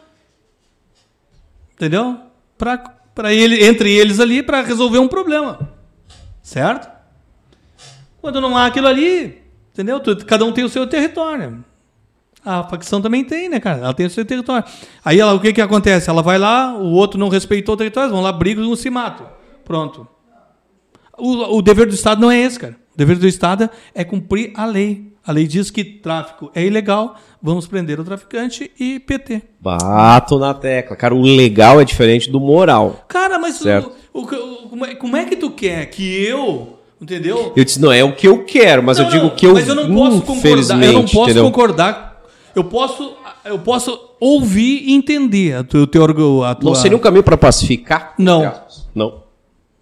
entendeu? Pra ele, entre eles ali, para resolver um problema, certo? Quando não há aquilo ali, entendeu? Cada um tem o seu território. A facção também tem, né, cara? Ela tem o seu território. Aí ela, o que que acontece? Ela vai lá, o outro não respeitou o território, vão lá, brigam e um se matam. Pronto. O, o dever do Estado não é esse, cara. O dever do Estado é cumprir a lei. A lei diz que tráfico é ilegal, vamos prender o traficante e PT. Bato na tecla. Cara, o legal é diferente do moral. Cara, mas o- Certo. o, o- como, é, como é que tu quer que eu, entendeu? Eu disse, não é o que eu quero, mas eu Não, digo não, que eu mas eu não posso concordar. Eu não posso entendeu? concordar. Eu posso, eu posso ouvir e entender a tua, o a tua... Não seria um caminho para pacificar? Não. Não.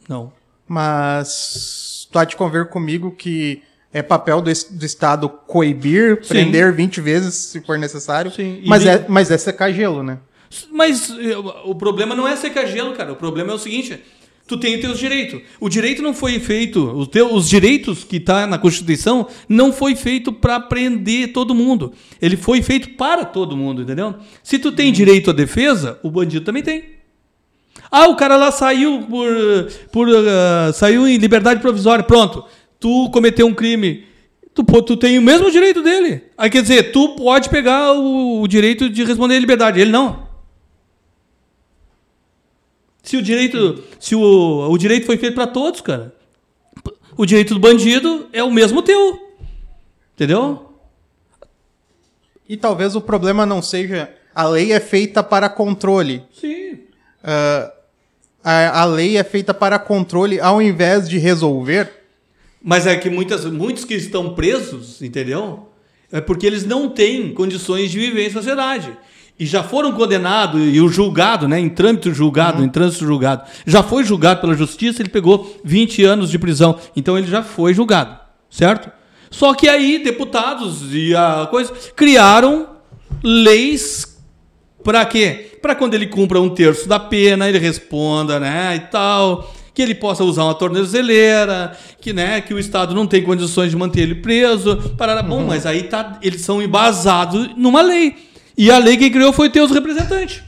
Não. Mas tu há de convir comigo que é papel do, do Estado coibir, Sim. prender 20 vezes se for necessário. Sim, Mas, é, mas é secar gelo, né? Mas eh, o problema não é secar gelo, cara. O problema é o seguinte: tu tem os teus direitos. O direito não foi feito, os, os direitos que tá na Constituição não foi feito para prender todo mundo. Ele foi feito para todo mundo, entendeu? Se tu tem direito à defesa, o bandido também tem. Ah, o cara lá saiu por, por ah, saiu em liberdade provisória, pronto. Tu cometeu um crime. Tu, tu tem o mesmo direito dele. Aí quer dizer, tu pode pegar o, o direito de responder em liberdade, ele não. Se o direito, se o, o direito foi feito para todos, cara. O direito do bandido é o mesmo teu. Entendeu? E talvez o problema não seja. A lei é feita para controle. Sim. Ah, a, a lei é feita para controle ao invés de resolver. Mas é que muitas, muitos que estão presos, entendeu? É porque eles não têm condições de viver em sociedade. E já foram condenados, e o julgado, né, em trâmite julgado, em trânsito julgado, já foi julgado pela justiça, ele pegou 20 anos de prisão. Então ele já foi julgado, certo? Só que aí deputados e a coisa criaram leis Pra quê? Pra quando ele cumpra um terço da pena, ele responda, né, e tal, que ele possa usar uma tornozeleira, que, né, que o Estado não tem condições de manter ele preso. Parará. Bom, mas aí tá, eles são embasados numa lei. E a lei que criou foi ter os representantes.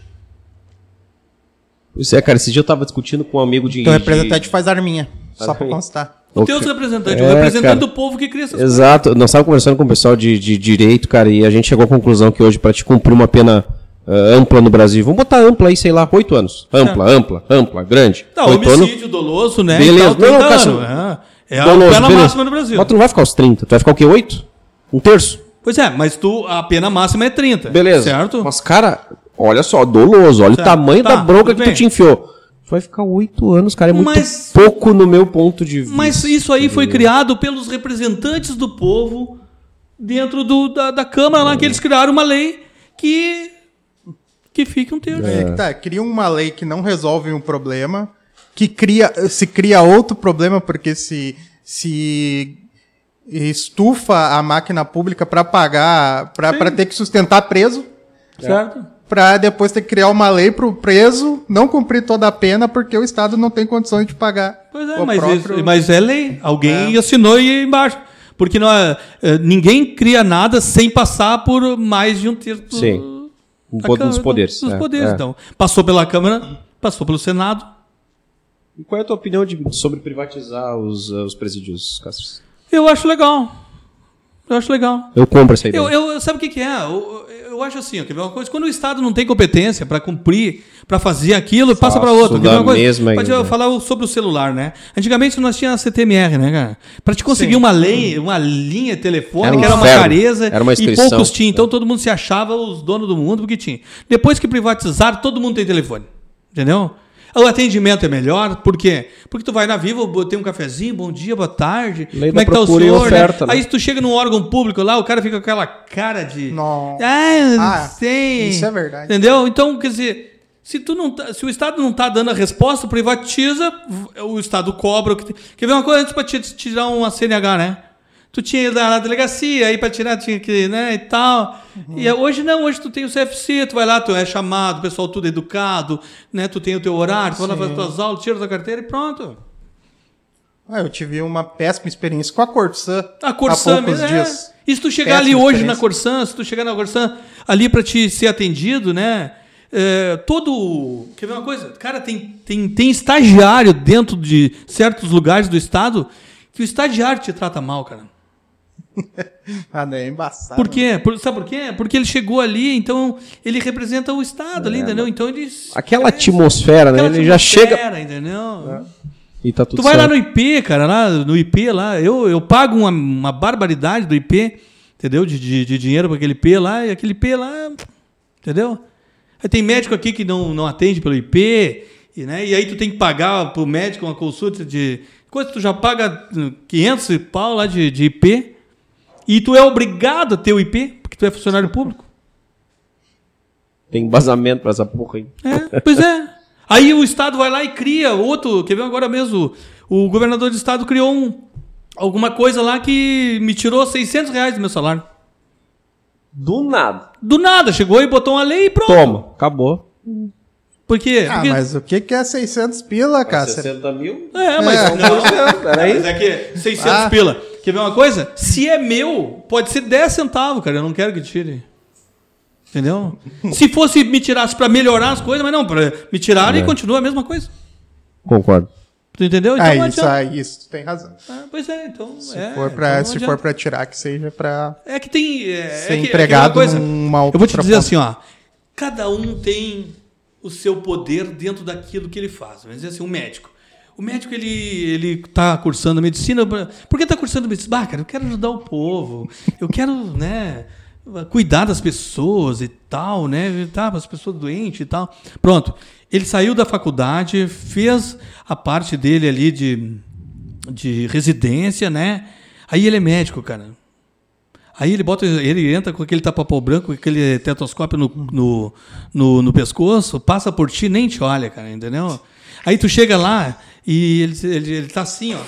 Pois é, cara, esse dia eu tava discutindo com um amigo de. Então o de- representante faz arminha. Só pra Arminha. constar. O Ok. teus representantes, É, o representante cara. do povo que cria essas coisas. Exato, nós estávamos conversando com o pessoal de, de direito, cara, e a gente chegou à conclusão que hoje, para te cumprir uma pena ah, ampla no Brasil, vamos botar ampla aí, sei lá, oito anos. Ampla, ampla, ampla, grande. Tá, oito anos. homicídio doloso, né? Beleza. tal, 30 Não, não, anos, é, é a Doloso, pena beleza. máxima no Brasil. Mas tu não vai ficar aos 30, tu vai ficar o quê? Oito? Um terço? Pois é, mas tu, a pena máxima é 30. Beleza. Certo? Mas, cara, olha só, doloso, olha Certo. o tamanho Tá, da bronca que bem. tu te enfiou. Tu vai ficar oito anos, cara, é muito Mas- pouco no meu ponto de vista. Mas isso aí foi criado pelos representantes do povo dentro do- da, da Câmara lá, que eles criaram uma lei que, que fica um terço. É. que tá, cria uma lei que não resolve um problema, que cria, se cria outro problema, porque se, se estufa a máquina pública para pagar, para ter que sustentar preso, Certo? para depois ter que criar uma lei pro preso não cumprir toda a pena porque o Estado não tem condições de pagar. Pois é, o mas, próprio- isso- mas é lei. Alguém assinou e ia embaixo. Porque não é- é, ninguém cria nada sem passar por mais de um terço Sim. Um po- dos poderes. Dos é, poderes. é. Então, passou pela Câmara, passou pelo Senado. E qual é a tua opinião de- sobre privatizar os, uh, os presídios, Castro? Eu acho legal. Eu acho legal. Eu compro essa ideia. Eu, eu- sabe o que, que é? Eu, eu acho assim, ó, quer ver uma coisa? Quando o Estado não tem competência para cumprir, para fazer aquilo, passa para Faço outro. Quer ver da uma coisa? mesma Pode ainda. falar sobre o celular, né? Antigamente nós tínhamos a CTMR, né, cara? Para te conseguir uma lei, uma linha telefônica, Era um era uma careza Era uma e poucos tinham. Então todo mundo se achava os donos do mundo porque tinha. Depois que privatizaram, todo mundo tem telefone. Entendeu? O atendimento é melhor, por quê? Porque tu vai na Viva, botei um cafezinho, bom dia, boa tarde. Lei como é que tá o senhor? oferta, né? né? Aí tu chega num órgão público lá, o cara fica com aquela cara de. Não. Ah, eu não Ah, sei. isso é verdade. Entendeu? Então, quer dizer, se, tu não tá- se o Estado não está dando a resposta, privatiza, o Estado cobra. o que tem- Quer ver uma coisa antes para te tirar uma CNH, né? Tu tinha ido na delegacia, aí para tirar tinha que, né, e tal. Uhum. E hoje não, hoje tu tem o CFC, tu vai lá, tu é chamado, o pessoal tudo educado, né? Tu tem o teu horário, tu vai lá fazer tuas aulas, tira tua carteira e pronto. Ah, eu tive uma péssima experiência com a Corsã. A Corsã há poucos mesmo. dias. É. E se tu chegar ali Péssima hoje na. Corsã, se tu chegar na Corsã ali para te ser atendido, né? é, todo. Quer ver uma coisa? Cara, tem, tem, tem estagiário dentro de certos lugares do estado que o estagiário te trata mal, cara. Ah, não, é embaçado. Por quê? Por- sabe por quê? Porque ele chegou ali, então ele representa o estado ali, entendeu? Então ele. Aquela atmosfera, né? aquela ele já chega atmosfera, entendeu? e tá tudo Tu vai lá certo. no IP, cara, lá no IP lá, eu, eu pago uma, uma barbaridade do IP, entendeu? De, de, de dinheiro para aquele IP lá, e aquele IP lá, entendeu? Aí tem médico aqui que não, não atende pelo IP, e, né? e aí tu tem que pagar pro médico uma consulta de. Coisa, tu já paga hum, 500 e pau lá de, de IP, e tu é obrigado a ter o IP, porque tu é funcionário público. Tem embasamento pra essa porra aí. É, pois é. Aí o Estado vai lá e cria outro. Quer ver agora mesmo? O governador do Estado criou um, alguma coisa lá que me tirou 600 reais do meu salário. Do nada. Do nada, chegou e botou uma lei e pronto. Toma, acabou. Por quê? Ah, Porque- mas o que que é 600 pila, cara? 60 mil? É, mas. É. Não, Peraí. mas é que 600 Ah. pila. Quer ver uma coisa? Se é meu, pode ser 10 centavos, cara. Eu não quero que tire. Entendeu? Se fosse me tirasse pra melhorar as coisas, mas não, pra me tiraram e É. continua a mesma coisa. Concordo. Tu entendeu? Então Ah, não isso, aí, isso tu tem razão. Ah, pois é, então. Se, é, for, pra, então se for pra tirar, que seja pra É que tem. É, ser é que- é empregado uma coisa, numa Eu vou te dizer assim, ó. Cada um tem o seu poder dentro daquilo que ele faz. Vamos dizer assim, um médico. O médico, ele, ele tá cursando medicina. Por que tá cursando medicina? Ah, cara, eu quero ajudar o povo. Eu quero, né, cuidar das pessoas e tal, né? Tá, as pessoas doentes e tal. Pronto. Ele saiu da faculdade, fez a parte dele ali de, de residência, né? Aí ele é médico, cara. Aí ele bota, ele entra com aquele tapa-pau branco, com aquele tetoscópio no, no, no, no pescoço, passa por ti, nem te olha, cara, entendeu? Aí tu chega lá e ele, ele, ele tá assim, ó.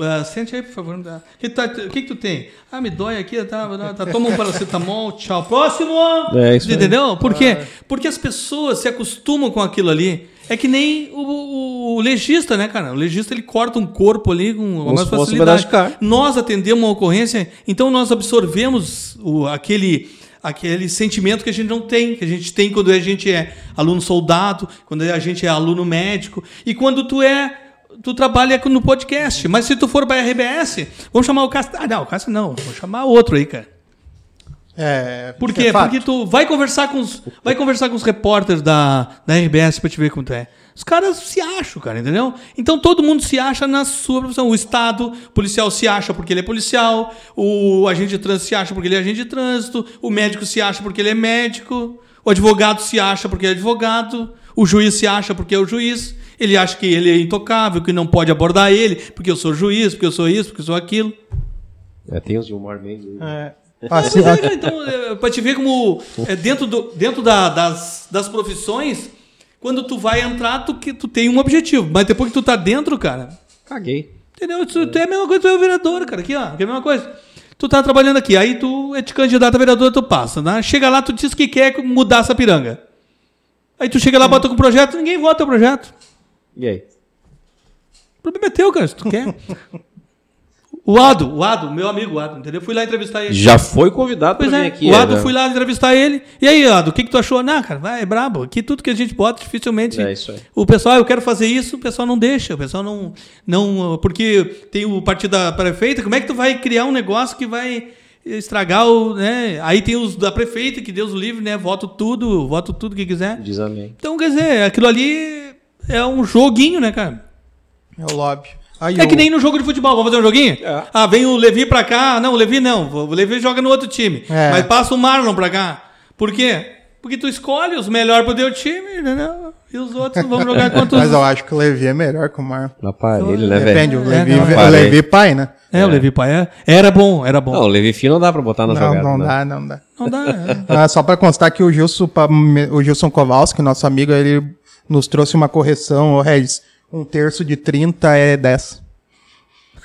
"Ah, sente aí, por favor. não dá." O que, tu tá- o que que tu tem? Ah, me dói aqui, tá, tá, tá, toma um paracetamol, tchau. Próximo! É, isso aí. Entendeu? Por quê? Porque as pessoas se acostumam com aquilo ali. É que nem o, o- o legista, né, cara? O legista ele corta um corpo ali com Como um facilidade. Nós atendemos uma ocorrência, então nós absorvemos o- aquele, aquele sentimento que a gente não tem, que a gente tem quando a gente é aluno soldado, quando a gente é aluno médico, e quando tu é. Tu trabalha no podcast, mas se tu for para RBS, vamos chamar o Cássio. Ah, não, o Cássio não, vou chamar outro aí, cara. É, Por quê? é. Porque tu vai conversar com os, vai conversar com os repórteres da, da RBS pra te ver como tu é. Os caras se acham, cara, entendeu? Então todo mundo se acha na sua profissão. O Estado, o policial se acha porque ele é policial, o agente de trânsito se acha porque ele é agente de trânsito, o médico se acha porque ele é médico, o advogado se acha porque é advogado, o juiz se acha porque é o juiz, ele acha que ele é intocável, que não pode abordar ele, porque eu sou juiz, porque eu sou isso, porque eu sou aquilo. É, tem os Gilmar Mendes. É. Assim, Pois é, cara, então, é, pra te ver como é, dentro, do, dentro da- das, das profissões, quando tu vai entrar, tu, que- tu tem um objetivo. Mas depois que tu tá dentro, cara, Caguei. entendeu? Tu, tu é a mesma coisa, tu é o vereador, cara. Aqui, ó, que é a mesma coisa. Tu tá trabalhando aqui, aí tu é te candidato a vereador, tu passa, né? Chega lá, tu diz que quer mudar essa piranga. Aí tu chega lá, bota com o projeto, ninguém vota o projeto. E aí? O problema é teu, cara, se tu quer. O Ado, o Ado, meu amigo Ado, entendeu? Fui lá entrevistar ele. Já foi convidado Pois pra vir é, aqui. o Ado né? fui lá entrevistar ele. E aí, Ado, o que, que tu achou? Não, cara, vai, é brabo. Aqui tudo que a gente bota, dificilmente. É isso aí. O pessoal, "Ah, eu quero fazer isso, o pessoal não deixa. O pessoal não. não porque tem o partido da prefeita, como é que tu vai criar um negócio que vai estragar o. Né? Aí tem os da prefeita, que Deus o livre, né? Voto tudo, voto tudo que quiser. Diz amém. Então, quer dizer, aquilo ali é um joguinho, né, cara? é o lobby. Aí É o- que nem no jogo de futebol. Vamos fazer um joguinho? É. Ah, vem o Levi pra cá. Não, o Levi não. O Levi joga no outro time. É. Mas passa o Marlon pra cá. Por quê? Porque tu escolhe os melhores pro teu time, entendeu? E os outros vão jogar contra os... Mas eu acho que o Levi é melhor que o Marlon. No aparelho, né, Depende, velho? o É, Levi, não, o. Levi pai, né? É, o Levi Pai é. Era bom, era bom. Não, o Levi Fio não dá pra botar na Não, jogada. não né? dá, não dá. Não dá. é. Ah, só para constar que o Gilson, o Gilson Kowalski, nosso amigo, ele nos trouxe uma correção, o Regis. Um terço de 30 é 10.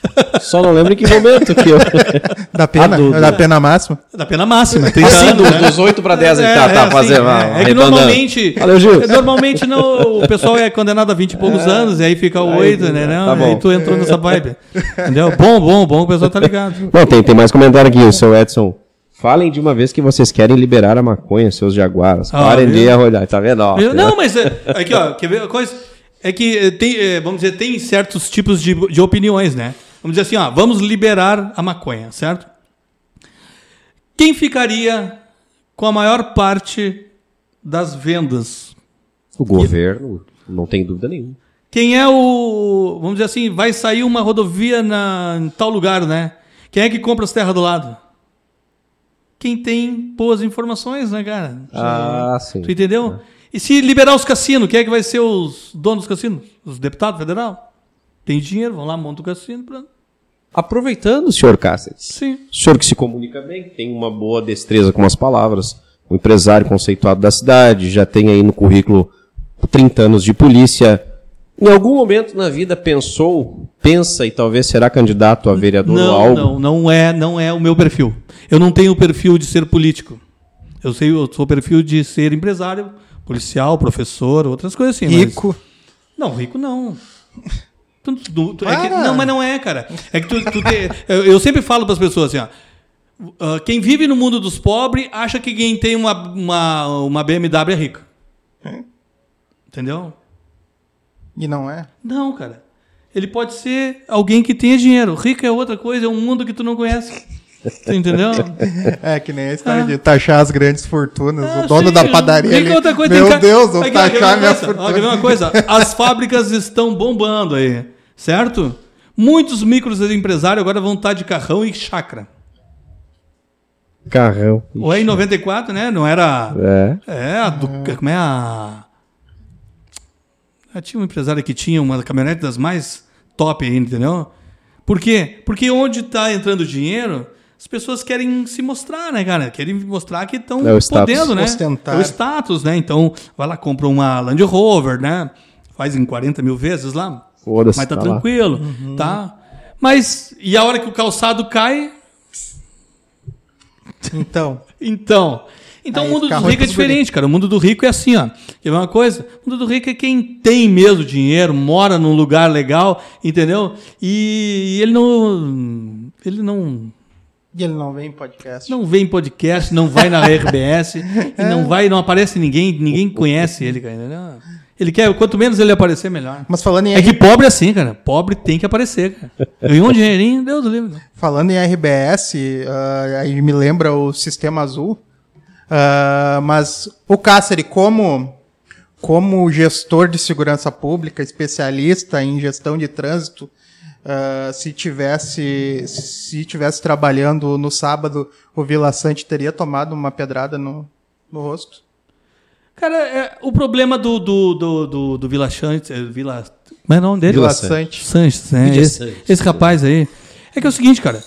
Só não lembro em que momento que eu. Da pena, do- da pena máxima. Da pena máxima. 30 Assim, anos, né? dos 8 pra 10 aí, tá, tá, assim, fazer. vai, é, é que normalmente. Valeu, Gil. Normalmente não, o pessoal é condenado a 20 e poucos anos, e aí fica o 8, né? Não, tá bom. Aí tu entrou nessa vibe. Entendeu? Bom, bom, bom, o pessoal tá ligado. Não, tem, tem mais comentário aqui, o seu Edson. Falem de uma vez que vocês querem liberar a maconha, seus jaguaras. Ah, Parem de arrolhar. Tá vendo? Ó, não, mas é, aqui, ó, quer ver a coisa? É que é, tem, é, vamos dizer, tem certos tipos de, de opiniões, né? Vamos dizer assim, ó, vamos liberar a maconha, certo? Quem ficaria com a maior parte das vendas? O governo, não tem dúvida nenhuma. Quem é o. Vamos dizer assim, vai sair uma rodovia na, em tal lugar, né? Quem é que compra as terras do lado? Quem tem boas informações, né, cara? Ah, sim. Tu entendeu? E se liberar os cassinos, quem é que vai ser os donos dos cassinos? Os deputados federal? Tem dinheiro, vão lá, montam o cassino. Pronto. Aproveitando, senhor Cáceres. Sim. O senhor que se comunica bem, tem uma boa destreza com as palavras, um empresário conceituado da cidade, já tem aí no currículo 30 anos de polícia. Em algum momento na vida pensou, pensa e talvez será candidato a vereador ou Não, algo? não, não é, não é o meu perfil. Eu não tenho o perfil de ser político. Eu sei, eu sou o perfil de ser empresário, policial, professor, outras coisas assim. mas- Rico. Não, rico não. Tu- tu- tu- é que- não, mas não é, cara. É que tu, te- eu, eu sempre falo para as pessoas assim, ó. ah, quem vive no mundo dos pobres acha que quem tem uma, uma, uma BMW é rico. Entendeu? E não é? Não, cara. Ele pode ser alguém que tenha dinheiro. Rico é outra coisa, é um mundo que tu não conhece. Tu entendeu? É que nem a história Ah. de taxar as grandes fortunas. Ah, o dono sim, da padaria. é ali, outra coisa, Meu Deus, vou Aqui, taxar uma minha coisa? Fortuna. uma coisa? As fábricas estão bombando aí, certo? Muitos micros empresários agora vão estar de carrão e chácara. Carrão. O E94, né? Não era. É. É, a do, como é a. Ah, Tinha um empresário que tinha uma caminhonete das mais top aí, entendeu? Por quê? Porque onde está entrando dinheiro, as pessoas querem se mostrar, né, cara? Querem mostrar que estão É status. podendo, né? Ostentar. É o status, né? Então, vai lá, compra uma Land Rover, né? Faz em 40 mil vezes lá. Foda-se, Mas tá, tá tranquilo, tá? Mas, e a hora que o calçado cai, Então, então, então Aí o mundo do rico é diferente, cara. O mundo do rico é assim, ó. Quer ver uma coisa? O mundo do rico é quem tem mesmo dinheiro, mora num lugar legal, entendeu? E ele não ele não e ele não vem em podcast. não vem em podcast, não vai na RBS, não vai, não aparece ninguém, ninguém conhece ele, cara. entendeu? Ele quer, quanto menos ele aparecer, melhor. Mas falando em, É que pobre é assim, cara. Pobre tem que aparecer, cara. Ganhou um dinheirinho, Deus do livre. falando em RBS, ah, aí me lembra o Sistema Azul. Ah, mas o Cáceres, como, como gestor de segurança pública, especialista em gestão de trânsito, ah, se tivesse se tivesse trabalhando no sábado, o Vila Sante teria tomado uma pedrada no, no rosto? Cara, é, o problema do, do, do, do, do Vila Chante, é, Vila. Como é o nome dele? Vila Sante. Sante. Sanches, né? Esse, Sanches. esse rapaz aí. É que é o seguinte, cara.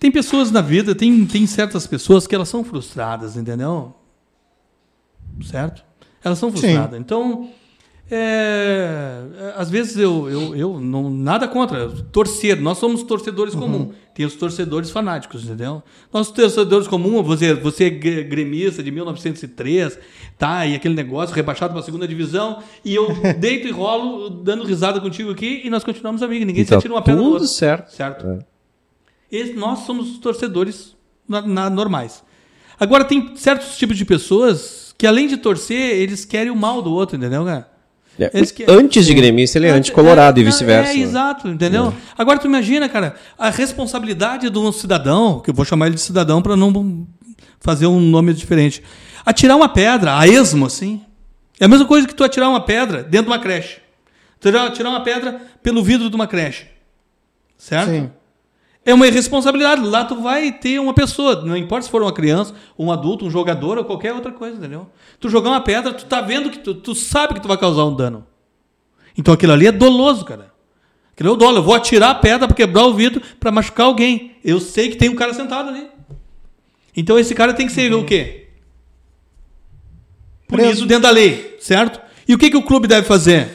Tem pessoas na vida, tem, tem certas pessoas que elas são frustradas, entendeu? Certo? Elas são frustradas. Então, é, é, às vezes eu, eu, eu não nada contra torcer. Nós somos torcedores comuns. Tem os torcedores fanáticos, entendeu? Nós torcedores comuns, você, você é gre- gremista de 1903, tá? E aquele negócio rebaixado para a segunda divisão, e eu deito e rolo dando risada contigo aqui e nós continuamos amigos. Ninguém E se atira uma pedra tudo certo. Certo. É. Esse- nós somos os torcedores na- na- normais. Agora, tem certos tipos de pessoas que, além de torcer, eles querem o mal do outro, entendeu, cara? É, Antes de gremista, ele é anticolorado É, e vice-versa. É, exato, entendeu? Agora, tu imagina, cara, a responsabilidade de um cidadão, que eu vou chamar ele de cidadão para não fazer um nome diferente. Atirar uma pedra, a esmo, assim. É a mesma coisa que tu atirar uma pedra dentro de uma creche. Tu atirar uma pedra pelo vidro de uma creche. Certo? Sim. É uma irresponsabilidade. Lá tu vai ter uma pessoa, não importa se for uma criança, um adulto, um jogador ou qualquer outra coisa, entendeu? Tu jogar uma pedra, tu tá vendo que tu, tu sabe que tu vai causar um dano. Então aquilo ali é doloso, cara. Aquilo é o dolo. Eu vou atirar a pedra para quebrar o vidro para machucar alguém. Eu sei que tem um cara sentado ali. Então esse cara tem que ser o quê? Punido Preso. dentro da lei, certo? E o que, que o clube deve fazer?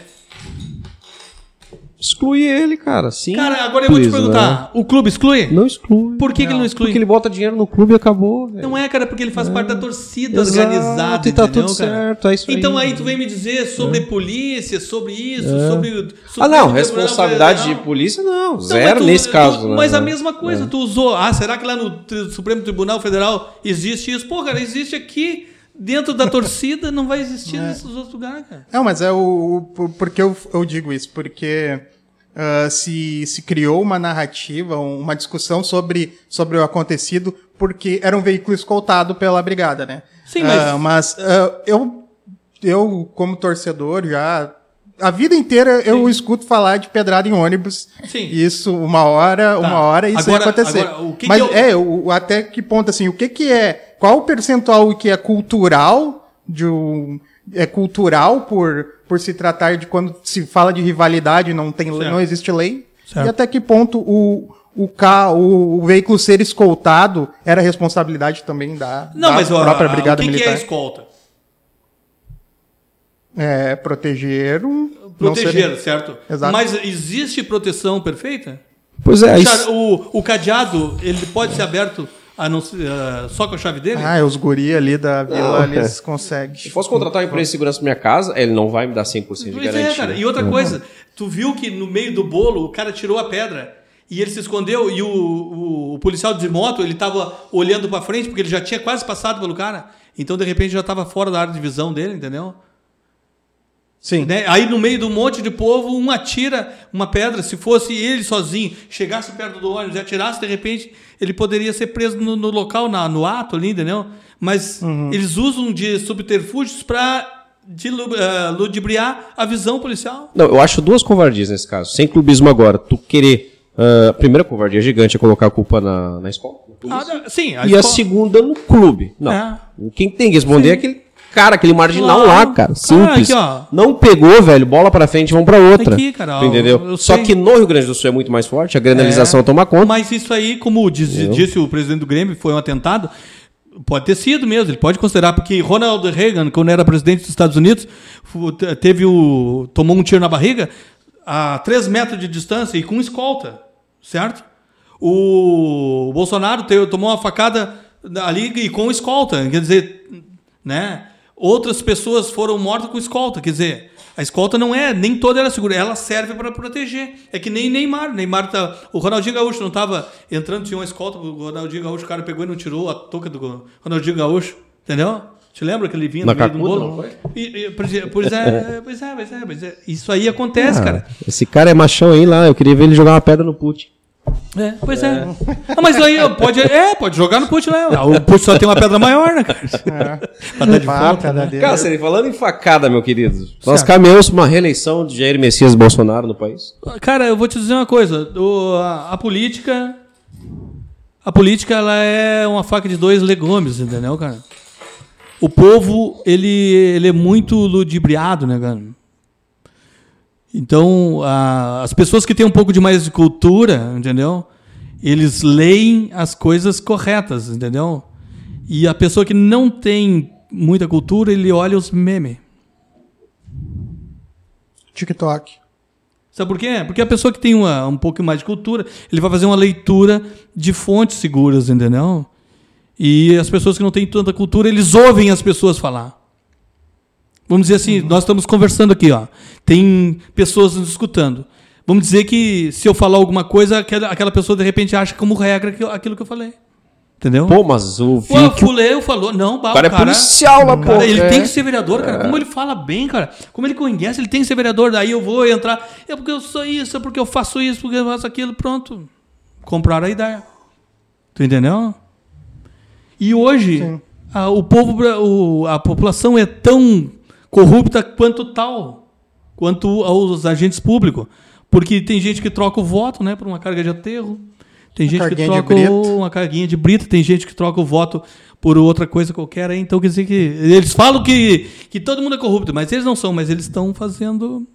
Exclui ele, cara. Sim. Cara, agora eu vou te Please, perguntar: o clube exclui? né? Não exclui. Por que, que ele não exclui? Porque ele bota dinheiro no clube e acabou, velho. Não é, cara, porque ele faz parte da torcida Exato, organizada, e tá entendeu, tudo cara? certo, é isso então aí. aí tu vem me dizer sobre polícia, sobre isso, sobre... Ah, Supremo não, Tribunal responsabilidade de Federal. polícia, não. Não, Zero tu- nesse tu- caso, né? Mas a mesma coisa, tu usou. Ah, será que lá no Supremo Tribunal Federal existe isso? Pô, cara, existe aqui. Dentro da torcida não vai existir nesses outros lugares, cara. Não, mas é o. o por, por que eu, eu digo isso? Porque ah, se, se criou uma narrativa, uma discussão sobre, sobre o acontecido, porque era um veículo escoltado pela brigada, né? Sim, mas- Ah, mas ah, eu, eu, como torcedor, já. A vida inteira eu escuto falar de pedrada em ônibus. Sim. Isso, uma hora, uma hora, isso Agora- ia acontecer. agora, mas eu- é, o, até que ponto, assim, o que que é. Qual o percentual que é cultural de um. É cultural por, por se tratar de quando se fala de rivalidade não tem Certo. não existe lei Certo. e até que ponto o o, ca, o, o veículo ser escoltado era responsabilidade também da, Não, da mas própria a- brigada o que, que é militar escolta? é proteger um Proteger, ser- certo? Exato. Mas existe proteção perfeita? Pois é, Cara, isso. o, o cadeado, ele pode ser aberto a não ah, só com a chave dele? ah os guri ali da vila Não, eles conseguem Se posso contratar uma empresa de segurança na minha casa, ele não vai me dar 100% de Pois é, garantia. cara. E outra coisa, tu viu que no meio do bolo o cara tirou a pedra e ele se escondeu e o, o, o policial de moto, ele tava olhando pra frente porque ele já tinha quase passado pelo cara. Então, de repente, já tava fora da área de visão dele, entendeu? Sim Né? Aí no meio do monte de povo, um atira uma pedra. Se fosse ele sozinho, chegasse perto do ônibus e atirasse, de repente, ele poderia ser preso no, no local, na, no ato ali, entendeu? Mas eles usam de subterfúgios para ludibriar a visão policial. Não, eu acho duas covardias nesse caso. Sem clubismo agora. Tu querer. ah, a primeira covardia gigante é colocar a culpa na, na escola. Ah, sim, e a escola- segunda no clube. Não. É. Quem tem que responder é aquele cara, aquele marginal Claro. lá, cara. Simples. aqui, ó. Não pegou, velho. Bola pra frente, vamos pra outra. Aqui, cara, entendeu? eu Só sei. que no Rio Grande do Sul é muito mais forte. A granalização toma conta. Mas isso aí, como diz- disse o presidente do Grêmio, foi um atentado. Pode ter sido mesmo, ele pode considerar, porque Ronald Reagan, quando era presidente dos Estados Unidos, teve o. tomou um tiro na barriga a 3 metros de distância e com escolta, certo? O Bolsonaro teve- tomou uma facada ali e com escolta, quer dizer, né? Outras pessoas foram mortas com escolta, quer dizer, a escolta não é, nem toda ela é segura, ela serve para proteger. É que nem Neymar, Neymar tá, o Ronaldinho Gaúcho não estava entrando, tinha uma escolta, o Ronaldinho Gaúcho, o cara pegou e não tirou a touca do Ronaldinho Gaúcho, entendeu? Te lembra que ele vinha Na no meio do bolo? E- e- pois, é, pois é, pois é, pois é, pois é. Isso aí acontece, Ah, cara. Esse cara é machão aí lá. Eu queria ver ele jogar uma pedra no put. É, pois é. Ah, mas aí pode, é, pode jogar no put lá. O put só tem uma pedra maior, né, cara? Pra dar de pedra né? dele. Cara, você falando em facada, meu querido. Nós Certo. caminhamos pra uma reeleição de Jair Messias Bolsonaro no país. Cara, eu vou te dizer uma coisa. O- a, a política. A política, ela é uma faca de dois legumes, entendeu, cara? O povo, ele, ele é muito ludibriado, né, cara? Então, a- as pessoas que têm um pouco de mais de cultura, entendeu? Eles leem as coisas corretas, entendeu? E a pessoa que não tem muita cultura, ele olha os memes. TikTok Sabe por quê? Porque a pessoa que tem uma, um pouco mais de cultura, ele vai fazer uma leitura de fontes seguras, entendeu? E as pessoas que não têm tanta cultura, eles ouvem as pessoas falar. Vamos dizer assim, nós estamos conversando aqui, ó. Tem pessoas nos escutando. Vamos dizer que se eu falar alguma coisa, aquela, aquela pessoa de repente acha como regra aquilo que eu falei. Entendeu? Pô, mas o Pô, que o fulano falou. Não, bah, cara é policial lá, pô. Cara, ele é. tem que ser vereador, cara. Como ele fala bem, cara. Como ele conhece, ele tem que ser vereador. Daí eu vou entrar. É porque eu sou isso, é porque eu faço isso, porque eu faço aquilo. Pronto. Compraram a ideia. Tu entendeu? E hoje, a, o povo, o- a população é tão corrupta quanto tal, quanto aos agentes públicos. Porque tem gente que troca o voto né, por uma carga de aterro. Tem gente que troca uma carguinha de brita, tem gente que troca o voto por outra coisa qualquer. Então quer dizer que. Eles falam que, que todo mundo é corrupto, mas eles não são, mas eles estão fazendo.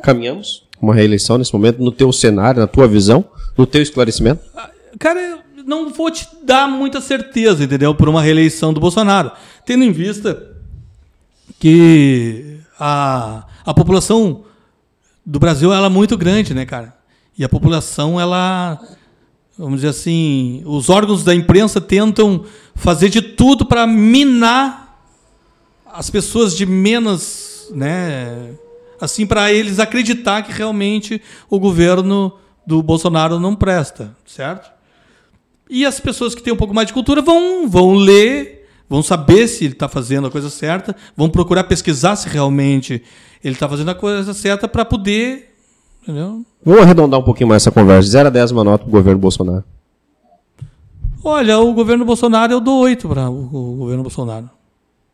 Caminhamos uma reeleição nesse momento, no teu cenário, na tua visão, no teu esclarecimento? Cara, eu não vou te dar muita certeza, entendeu? Por uma reeleição do Bolsonaro. Tendo em vista que a, a população do Brasil ela é muito grande, né, cara? E a população, ela. Vamos dizer assim, os órgãos da imprensa tentam fazer de tudo para minar as pessoas de menos, né? Assim, para eles acreditar que realmente o governo do Bolsonaro não presta, certo? E as pessoas que têm um pouco mais de cultura vão, vão ler, vão saber se ele está fazendo a coisa certa, vão procurar pesquisar se realmente ele está fazendo a coisa certa para poder. Entendeu? Vamos arredondar um pouquinho mais essa conversa. De 0 a 10 uma nota pro governo Bolsonaro. Olha, o governo Bolsonaro eu dou oito para o, o governo Bolsonaro.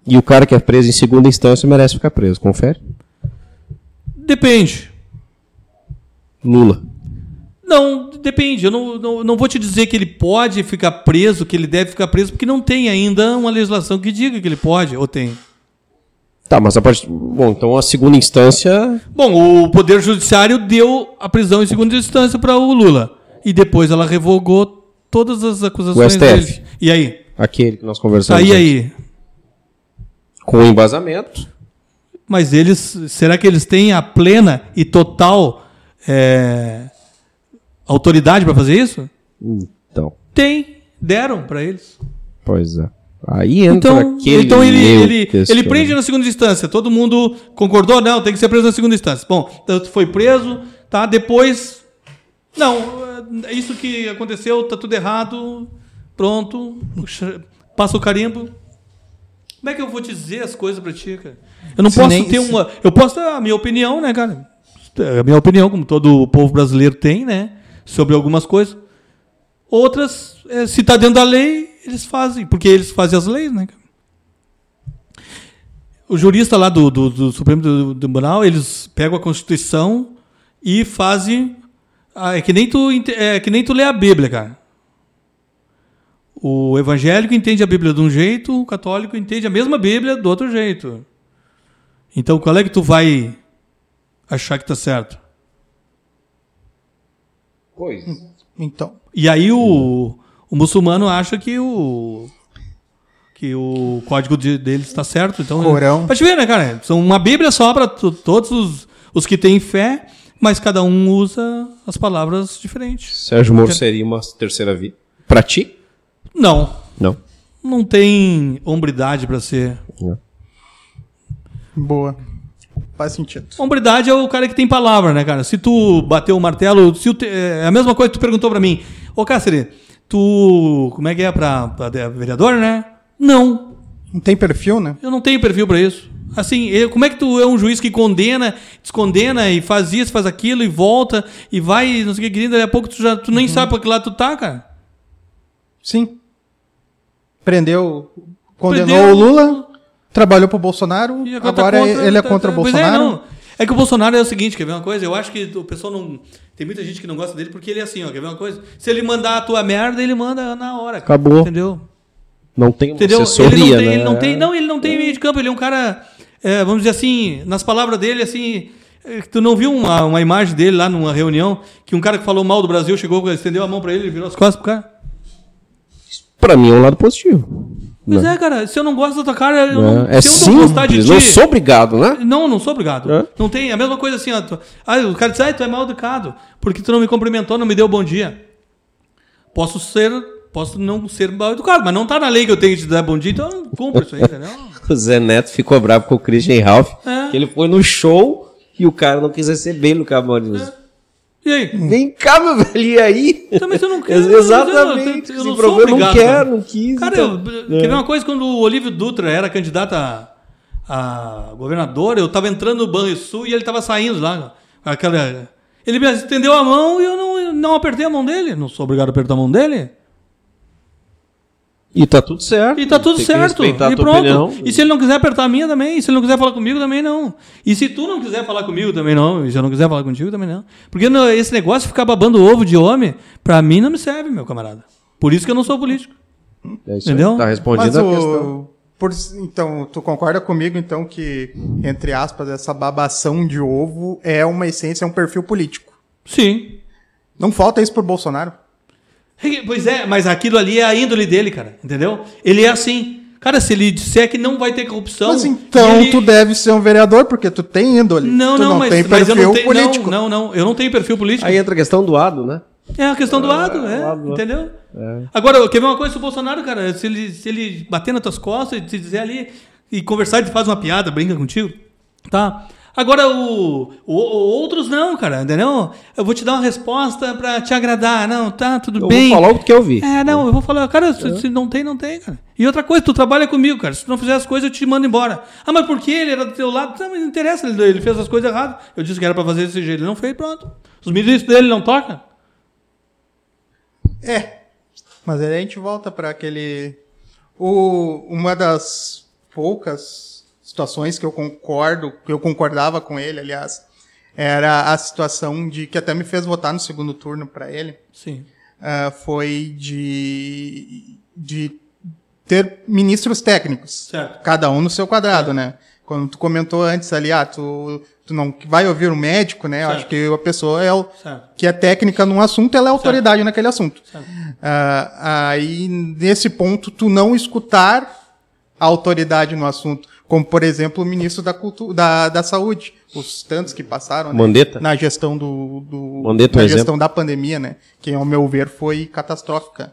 E o cara que é preso em segunda instância merece ficar preso. Confere? Depende. Lula. Não, depende. Eu não, não, não vou te dizer que ele pode ficar preso, que ele deve ficar preso, porque não tem ainda uma legislação que diga que ele pode, ou tem. Tá, mas a partir. Bom, então a segunda instância. Bom, o Poder Judiciário deu a prisão em segunda instância para o Lula. E depois ela revogou todas as acusações O STF. dele. E aí? Aquele que nós conversamos. Aí, antes. aí. Com embasamento. Mas eles. Será que eles têm a plena e total é, autoridade para fazer isso? Então. Tem. Deram para eles. Pois é. Aí entra Então, aquele. então ele, ele, ele prende na segunda instância. Todo mundo concordou? Não, tem que ser preso na segunda instância. Bom, então foi preso, tá? Depois. Não, é isso que aconteceu, tá tudo errado. Pronto. Passa o carimbo. Como é que eu vou dizer as coisas pra ti, cara? Eu não Se posso nem- ter se- uma. Eu posso dar a minha opinião, né, cara? A minha opinião, como todo o povo brasileiro tem, né? Sobre algumas coisas. Outras, é, se tá dentro da lei, eles fazem, porque eles fazem as leis, né? O jurista lá do, do, do Supremo Tribunal, eles pegam a Constituição e fazem. é, que nem tu, é que nem tu lê a Bíblia, cara. O evangélico entende a Bíblia de um jeito, o católico entende a mesma Bíblia do outro jeito. Então, qual é que tu vai achar que tá certo? Pois. Então. E aí o, o muçulmano acha que o que o código de, deles está certo. Então, Corão. Pra te ver, né, cara? São uma Bíblia só para todos os, os que têm fé, mas cada um usa as palavras diferentes. Sérgio Moro seria uma terceira via. Pra ti? Não, Não. não tem hombridade para ser. Não. Boa. Faz sentido. Hombridade é o cara que tem palavra, né, cara? Se tu bateu o martelo, se o te- é a mesma coisa que tu perguntou pra mim. Ô, Cáceres, tu. Como é que é pra, pra vereador, né? Não. Não tem perfil, né? Eu não tenho perfil pra isso. Assim, eu- como é que tu é um juiz que condena, descondena e faz isso, faz aquilo e volta e vai, não sei o que, daqui a pouco tu, já, tu nem sabe pra que lado tu tá, cara? Sim. Prendeu. Condenou Prendeu- o Lula, trabalhou pro Bolsonaro, E agora tá agora contra- ele é tá- contra o tá- pois Bolsonaro. É, não. É que o Bolsonaro é o seguinte, quer ver uma coisa? Eu acho que o pessoal não. Tem muita gente que não gosta dele porque ele é assim, ó. Quer ver uma coisa? Se ele mandar a tua merda, ele manda na hora. cara. Acabou. Entendeu? Não tem uma Entendeu? assessoria, ele não tem, né? ele não tem, não, ele não tem meio de campo, ele é um cara, é, vamos dizer assim, nas palavras dele, assim, é, tu não viu uma, uma imagem dele lá numa reunião que um cara que falou mal do Brasil chegou, estendeu a mão pra ele, ele virou as costas pro cara? Pra mim é um lado positivo. Pois Né? é, cara, se eu não gosto da tua cara, eu não, É se eu não gostar de ti, não sou obrigado, né? Não, não sou obrigado. É? Não tem a mesma coisa assim, ó. Tu, ah, o cara diz, ah, tu é mal educado, porque tu não me cumprimentou, não me deu bom dia. Posso ser, posso não ser mal educado, mas não tá na lei que eu tenho que te dar bom dia, então eu não cumpro isso aí, entendeu? O Zé Neto ficou bravo com o Christian Ralph. É. que Ele foi no show e o cara não quis receber no camarim. E aí? Vem cá, meu velho, e aí? Também você não quer. Ex- Exatamente. Eu, eu Esse não sou obrigado. não quer, cara. não quis. Cara, então. eu, quer ver uma coisa? Quando o Olívio Dutra era candidato a, a governador, eu tava entrando no Banrisul e ele tava saindo lá. Aquela, ele me estendeu a mão e eu não, eu não apertei a mão dele. Não sou obrigado a apertar a mão dele. E tá tudo certo. E tá tudo Tem certo. E pronto. opinião. E se ele não quiser apertar a minha também, e se ele não quiser falar comigo também não. E se tu não quiser falar comigo também não, e se eu não quiser falar contigo também não. Porque esse negócio de ficar babando ovo de homem, pra mim não me serve, meu camarada. Por isso que eu não sou político. É isso aí. Entendeu? Tá Mas respondido a questão. o, por, então, tu concorda comigo, então, que, entre aspas, essa babação de ovo é uma essência, é um perfil político. Sim. Não falta isso pro Bolsonaro. Pois é, mas aquilo ali é a índole dele, cara. Entendeu? Ele é assim. Cara, se ele disser que não vai ter corrupção. Mas então ele- tu deve ser um vereador, porque tu tem índole. Não, tu não, não mas, tem mas eu perfil não tenho. político. Não, não, não. Eu não tenho perfil político. Aí entra a questão do ado, né? É a questão do lado, é, lado, né? entendeu? Agora, quer ver uma coisa sobre o Bolsonaro, cara? Se ele, se ele bater nas tuas costas e te dizer ali e conversar, ele faz uma piada, brinca contigo, tá? Agora, o, o- o- outros não, cara, entendeu? Eu vou te dar uma resposta pra te agradar. Não, tá, tudo Eu bem. vou falar o que quer ouvir. É, não, eu vou falar, cara, se, se não tem, não tem, cara. E outra coisa, tu trabalha comigo, cara. Se tu não fizer as coisas, eu te mando embora. Ah, mas por que ele era do teu lado? Não, mas não interessa, ele, ele fez as coisas erradas. Eu disse que era pra fazer desse jeito, ele não fez, pronto. Os ministros dele não tocam. É. Mas aí a gente volta para aquele. O, uma das poucas situações que eu concordo, que eu concordava com ele, aliás, era a situação de que até me fez votar no segundo turno para ele. Sim. ah, foi de, de ter ministros técnicos. Certo. Cada um no seu quadrado, né? Quando tu comentou antes ali, ah, tu, tu não vai ouvir um médico, né? Eu Certo. acho que a pessoa é o, Certo. que é técnica num assunto, ela é autoridade naquele assunto. Certo. Ah, aí, nesse ponto, tu não escutar a autoridade no assunto, como, por exemplo, o ministro da, cultu da, da Saúde, os tantos que passaram né, na gestão do, do Mandetta, um na exemplo. gestão da pandemia, né? Que, ao meu ver, foi catastrófica.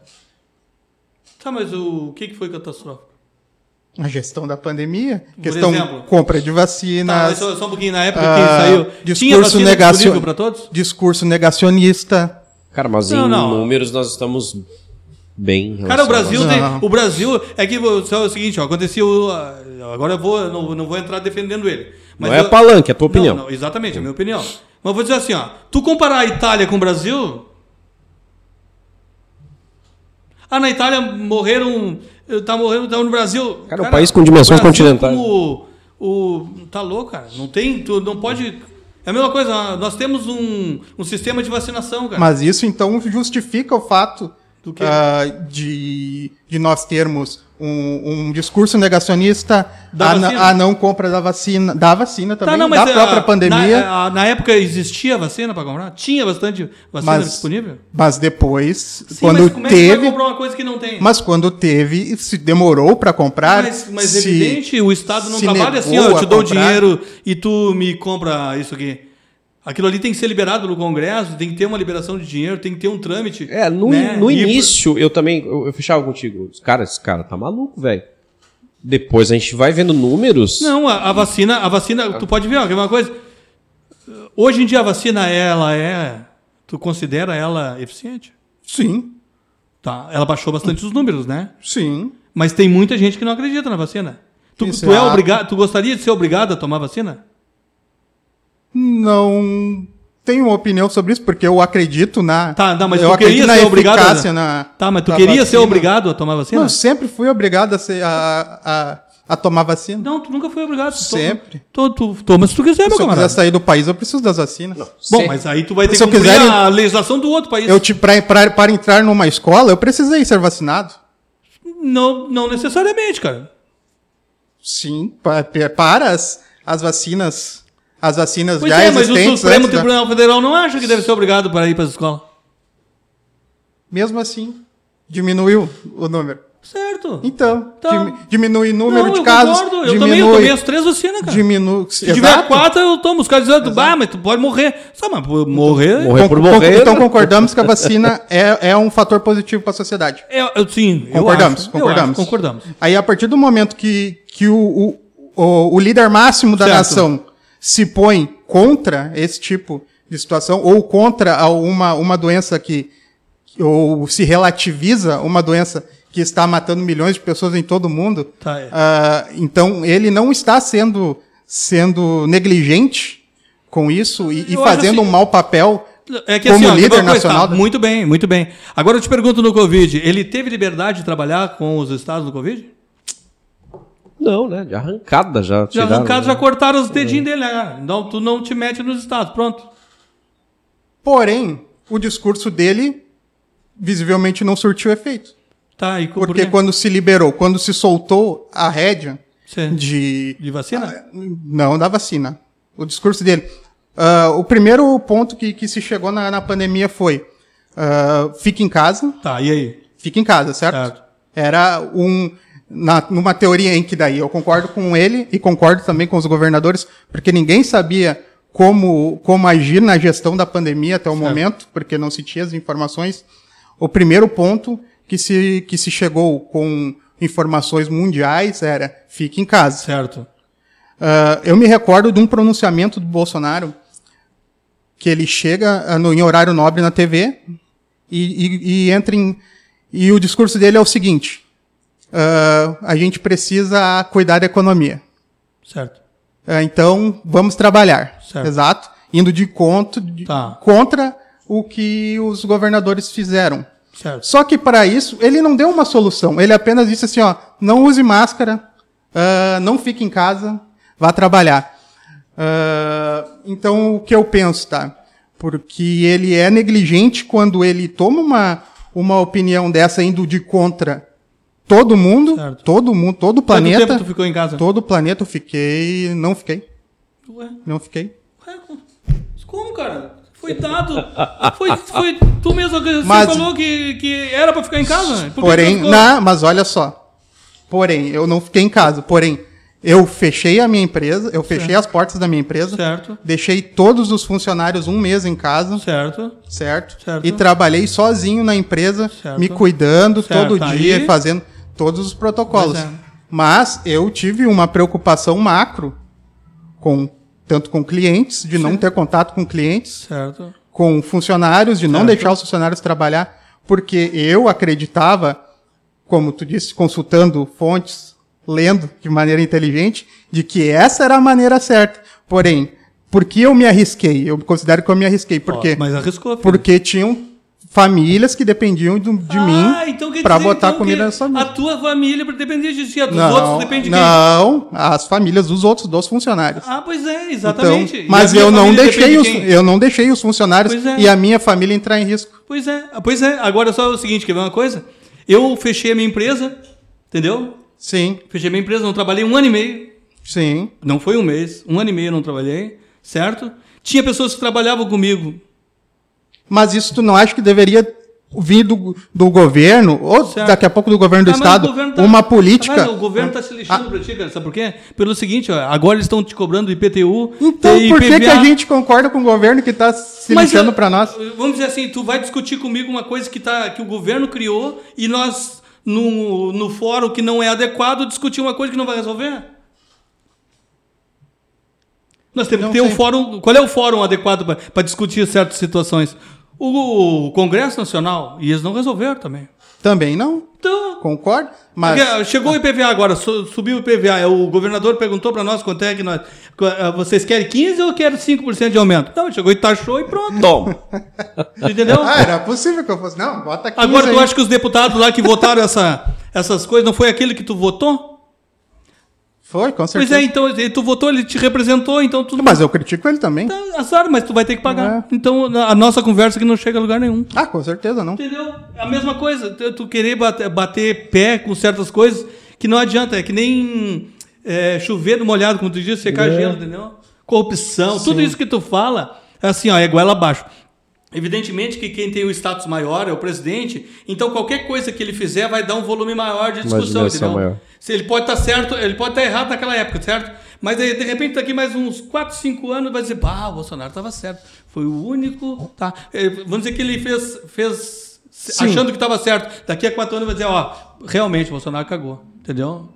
Tá, mas o, o que, que foi catastrófico? A gestão da pandemia, Por questão exemplo? compra de Tá, vacinas, só, só um pouquinho, na época ah, que saiu, discurso negacion- disponível para todos? discurso negacionista. Cara, mas Não, em não. números nós estamos bem. em Cara, o Brasil tem. Não. O Brasil. É que é o seguinte, ó, aconteceu. ah, Agora eu vou, não, não vou entrar defendendo ele. Mas Não é eu- palanque, é a tua Não, opinião. não, exatamente, é a minha opinião. Mas eu vou dizer assim, ó. Tu comparar a Itália com o Brasil. Ah, na Itália morreram. Tá morrendo, tá no Brasil. Cara, é um país com dimensões o continentais. como o, tá louco, cara. Não tem. Tu não pode. É a mesma coisa, nós temos um, um sistema de vacinação, cara. Mas isso, então, justifica o fato Do quê? ah, de, de nós termos um, um discurso negacionista, Da a, a não compra da vacina, da vacina também, da ah, própria pandemia. Na, a- na época existia vacina para comprar? Tinha bastante vacina Mas- disponível? Mas depois, Sim, quando mas como é que vai teve. comprar uma coisa que não tem? Mas quando teve, se demorou para comprar. Mas, mas se- evidente, o Estado não trabalha assim, ó, eu te a dou comprar. dinheiro e tu me compra isso aqui. Aquilo ali tem que ser liberado pelo Congresso, tem que ter uma liberação de dinheiro, tem que ter um trâmite. É, no, né? no início eu também eu, eu fechava contigo. Cara, esse cara tá maluco, velho. Depois a gente vai vendo números. Não, a, a vacina, a vacina, tu pode ver, ó, ver uma coisa? Hoje em dia a vacina, ela é. Tu considera ela eficiente? Sim, Tá. Ela baixou bastante os números, né? sim. Mas tem muita gente que não acredita na vacina. Tu, tu é é obrigado, tu gostaria de ser obrigado a tomar vacina? Não tenho uma opinião sobre isso, porque eu acredito na. Tá, não, mas eu tu queria acredito na ser obrigado a- na. Tá, mas tu queria ser vacina. obrigado a tomar vacina? Não, eu sempre fui obrigado a, ser, a, a, a tomar vacina. Não, tu nunca foi obrigado. Tu Sempre. Tu, tu, toma se tu quiser, meu Se eu camarada. quiser sair do país, eu preciso das vacinas. Bom, Se- mas aí tu vai ter Se que eu cumprir quiser- a legislação do outro país. Eu, te, pra, pra- para entrar numa escola, eu precisei ser vacinado. Não, não necessariamente, cara. Sim, pa- pa- para as, as vacinas. As vacinas Pois já é, mas o existentes. Supremo da- Tribunal Federal não acha que deve ser obrigado para ir para a escola. Mesmo assim, diminuiu o número. Certo. Então, Tá. dimi- diminui o número não, de eu casos. concordo. Eu diminui, também, eu tomei as três vacinas, cara. diminui. Se tiver quatro, eu tomo. Os caras dizem, ah, mas tu pode morrer. Só, mas morrer... Morrer por morrer. Então concordamos que a vacina é, é um fator positivo para a sociedade. É, eu, sim, eu Concordamos, acho, eu concordamos. acho, concordamos. Aí, a partir do momento que, que o, o, o, o líder máximo da Certo. nação se põe contra esse tipo de situação, ou contra uma, uma doença que, ou se relativiza uma doença que está matando milhões de pessoas em todo o mundo, Tá, é. ah, então ele não está sendo, sendo negligente com isso e, e fazendo assim- um mau papel É que Como assim, ó, líder nacional tá, da- Muito bem, muito bem. Agora eu te pergunto no Covid, ele teve liberdade de trabalhar com os estados do Covid? Não, né? De arrancada já. Já tiraram, arrancados, né? já cortaram os dedinhos dele, né? Então tu não te mete nos estados, pronto. Porém, o discurso dele visivelmente não surtiu efeito. Tá, e por Porque quê? quando se liberou, quando se soltou a rédea Sim. de. De vacina? Não, da vacina. O discurso dele. Ah, o primeiro ponto que, que se chegou na, na pandemia foi: ah, fique em casa, Tá, e aí? fique em casa, certo? Certo. Era um. Na, numa teoria em que daí eu concordo com ele e concordo também com os governadores, porque ninguém sabia como, como agir na gestão da pandemia até o momento, porque não se tinha as informações. O primeiro ponto que se, que se chegou com informações mundiais era fique em casa. Certo. Ah, eu me recordo de um pronunciamento do Bolsonaro que ele chega ah, no, em horário nobre na TV e, e- e entra em. E o discurso dele é o seguinte: ah, a gente precisa cuidar da economia. Certo. Ah, então, vamos trabalhar. Certo. Exato. Indo de, conto, de- Tá. contra o que os governadores fizeram. Certo. Só que para isso, ele não deu uma solução. Ele apenas disse assim, ó, não use máscara, ah, não fique em casa, vá trabalhar. Ah, então, o que eu penso, tá? Porque ele é negligente quando ele toma uma, uma opinião dessa indo de contra todo mundo, Certo. todo mundo, todo o Quanto planeta. tempo tu ficou em casa? Todo o planeta eu fiquei, não fiquei, Ué, não fiquei. ué, como, cara? Foi dado. Foi, foi tu mesmo que você Mas- falou que, que era pra ficar em casa. Por Porém, não, mas olha só. Porém, eu não fiquei em casa. Porém, eu fechei a minha empresa, eu fechei as portas da minha empresa, Certo, deixei todos os funcionários um mês em casa, certo. certo? Certo. E trabalhei sozinho na empresa, Certo. me cuidando Certo, todo aí- dia, fazendo todos os protocolos. É. Mas eu tive uma preocupação macro com tanto com clientes, de não ter contato com clientes, Certo. com funcionários, de não Certo. deixar os funcionários trabalhar, porque eu acreditava, como tu disse, consultando fontes, lendo de maneira inteligente, de que essa era a maneira certa. Porém, por que eu me arrisquei? Eu considero que eu me arrisquei. Por Ó, quê? Mas arriscou. filho. Porque tinham famílias que dependiam do- de ah, mim então para botar então, comida sua mesa. A tua família dependia de ti, a dos Não, outros depende de quem? não, as famílias dos outros, dos funcionários. Ah, pois é, Então, exatamente. E mas a eu não deixei os, de eu não deixei os funcionários é. e a minha família entrar em risco. Pois é, ah, pois é. Agora só o seguinte, quer ver uma coisa? Eu fechei a minha empresa, entendeu? Sim, Fechei minha empresa, não trabalhei um ano e meio. sim. Não foi um mês, um ano e meio eu não trabalhei, certo? Tinha pessoas que trabalhavam comigo. Mas isso tu não acha que deveria vir do, do governo, ou Certo. daqui a pouco do governo do Ah, Estado, governo tá- uma política. Mas o governo está se lixando pra ti, cara. Sabe por quê? Pelo seguinte, ó, agora eles estão te cobrando IPTU. Então, por que, que a gente concorda com o governo que está se Mas, lixando para nós? Vamos dizer assim, tu vai discutir comigo uma coisa que, tá, que o governo criou e nós, no, no fórum que não é adequado, discutir uma coisa que não vai resolver? Nós temos Não que ter um sei. fórum. Qual é o fórum adequado para discutir certas situações? O, o Congresso Nacional, e eles não resolveram também. Também não, Então, concordo. Mas porque chegou o IPVA agora, su- subiu o IPVA. O governador perguntou para nós quanto é que nós. eh, Vocês querem 15 ou querem 5% de aumento? Não, chegou e taxou e pronto. Toma. Entendeu? ah, era possível que eu fosse. Não, bota aqui. Agora tu acha que os deputados lá que votaram essa, essas coisas não foi aquele que tu votou? Foi, com Pois certeza. é, então ele- tu votou, ele te representou, então tudo Mas eu critico ele também. Tá, azar, mas tu vai ter que pagar. É. Então a nossa conversa aqui não chega a lugar nenhum. Ah, com certeza não. Entendeu? A mesma coisa, tu, querer bater, bater pé com certas coisas que não adianta, é que nem é, chover no molhado, como tu disse, secar gelo, entendeu? Corrupção, tudo isso que tu fala, é assim, ó, é goela abaixo. Evidentemente que quem tem o status maior é o presidente, então qualquer coisa que ele fizer vai dar um volume maior de discussão, entendeu? maior. Se ele pode estar certo, ele pode estar errado naquela época, certo? Mas aí, de repente, daqui mais uns 4, 5 anos, vai dizer, bah, o Bolsonaro estava certo. Foi o único. Tá. É, Vamos dizer que ele fez. fez Sim. achando que estava certo. Daqui a 4 anos vai dizer, ó, realmente, o Bolsonaro cagou. Entendeu?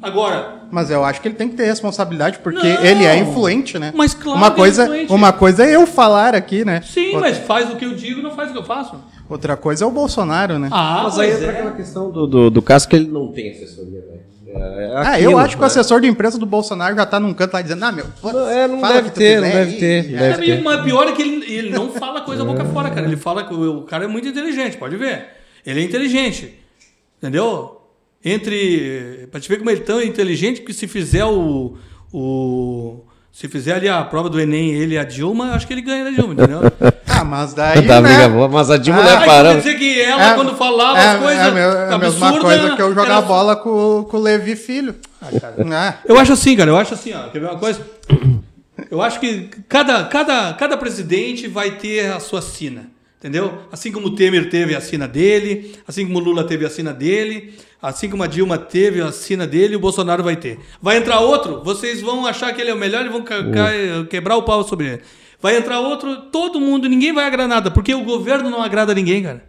Agora, Mas eu acho que ele tem que ter responsabilidade, porque Não. ele é influente, né? Mas claro uma é coisa, influente. Uma coisa é eu falar aqui, né? sim, outra, mas faz o que eu digo, não faz o que eu faço. Outra coisa é o Bolsonaro, né? Ah, Mas aí entra é. aquela questão do, do, do caso que ele não tem assessoria, né? É Ah, aquilo, eu acho que o né? assessor de imprensa do Bolsonaro já tá num canto lá dizendo, ah, meu, Não, é, não fala deve tu ter, não deve aí." ter, É. deve e o pior é que ele, ele não fala coisa boca fora, cara. Ele fala que o, o cara é muito inteligente, pode ver. Ele é inteligente. Entendeu? Entre. Pra te ver como ele é tão inteligente que se fizer o. o se fizer ali a prova do Enem, ele e a Dilma, acho que ele ganha da Dilma, entendeu? Ah, mas daí, Tá, né? amiga boa, mas a Dilma Ah, não é quer parando. dizer que ela, É, quando falava é, as coisas. É, a me- a mesma coisa que eu jogar era- bola com, com o Levi Filho. Ah, Eu acho assim, cara, eu acho assim, ó. Quer ver uma coisa? Eu acho que cada, cada, cada presidente vai ter a sua sina. Entendeu? Assim como o Temer teve a sina dele, assim como o Lula teve a sina dele, assim como a Dilma teve a sina dele, o Bolsonaro vai ter. Vai entrar outro, vocês vão achar que ele é o melhor e vão ca- quebrar o pau sobre ele. Vai entrar outro, todo mundo, ninguém vai agradar nada, porque o governo não agrada ninguém, cara.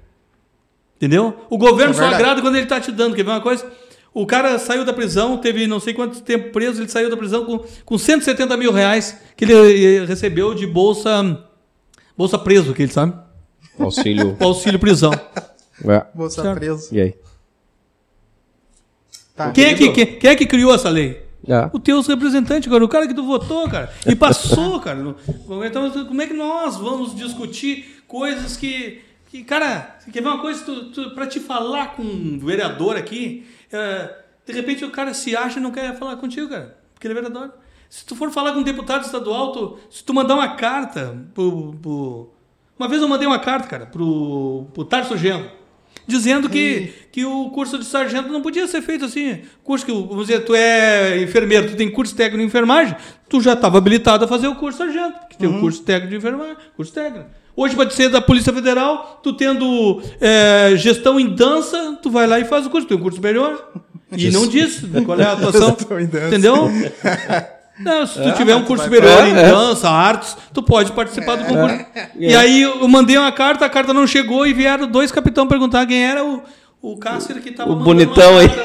Entendeu? O governo É só agrada quando ele tá te dando. Quer ver uma coisa? O cara saiu da prisão, teve não sei quanto tempo preso, ele saiu da prisão com, com 170 mil reais que ele eh, recebeu de bolsa bolsa preso, que ele sabe? Auxílio. O auxílio prisão. É. bolsa Certo. preso. E aí? Tá. Quem é, que, quem, quem é que criou essa lei? É. O teus representantes, cara, o cara que tu votou, cara, e passou, cara. Então, como é que nós vamos discutir coisas que, que cara, quer ver uma coisa, tu, tu, pra te falar com um vereador aqui, é, de repente o cara se acha e não quer falar contigo, cara, porque ele é vereador. Se tu for falar com um deputado estadual, tu, se tu mandar uma carta pro, pro- Uma vez eu mandei uma carta, cara, pro, pro Tarso Genro, dizendo que, que o curso de sargento não podia ser feito assim. Curso que, vamos dizer, tu é enfermeiro, tu tem curso técnico de enfermagem, tu já estava habilitado a fazer o curso sargento, que tem o curso técnico de enfermagem, curso técnico. Hoje, para ser da Polícia Federal, tu tendo é, gestão em dança, tu vai lá e faz o curso, tem um curso superior. E não diz qual é a atuação. Gestão em dança. Entendeu? Não, se tu tiver um curso superior É, em é. dança, artes, tu pode participar do concurso. E aí eu mandei uma carta, a carta não chegou e vieram dois capitão perguntar quem era o, o Cássio que tava O mandando bonitão aí.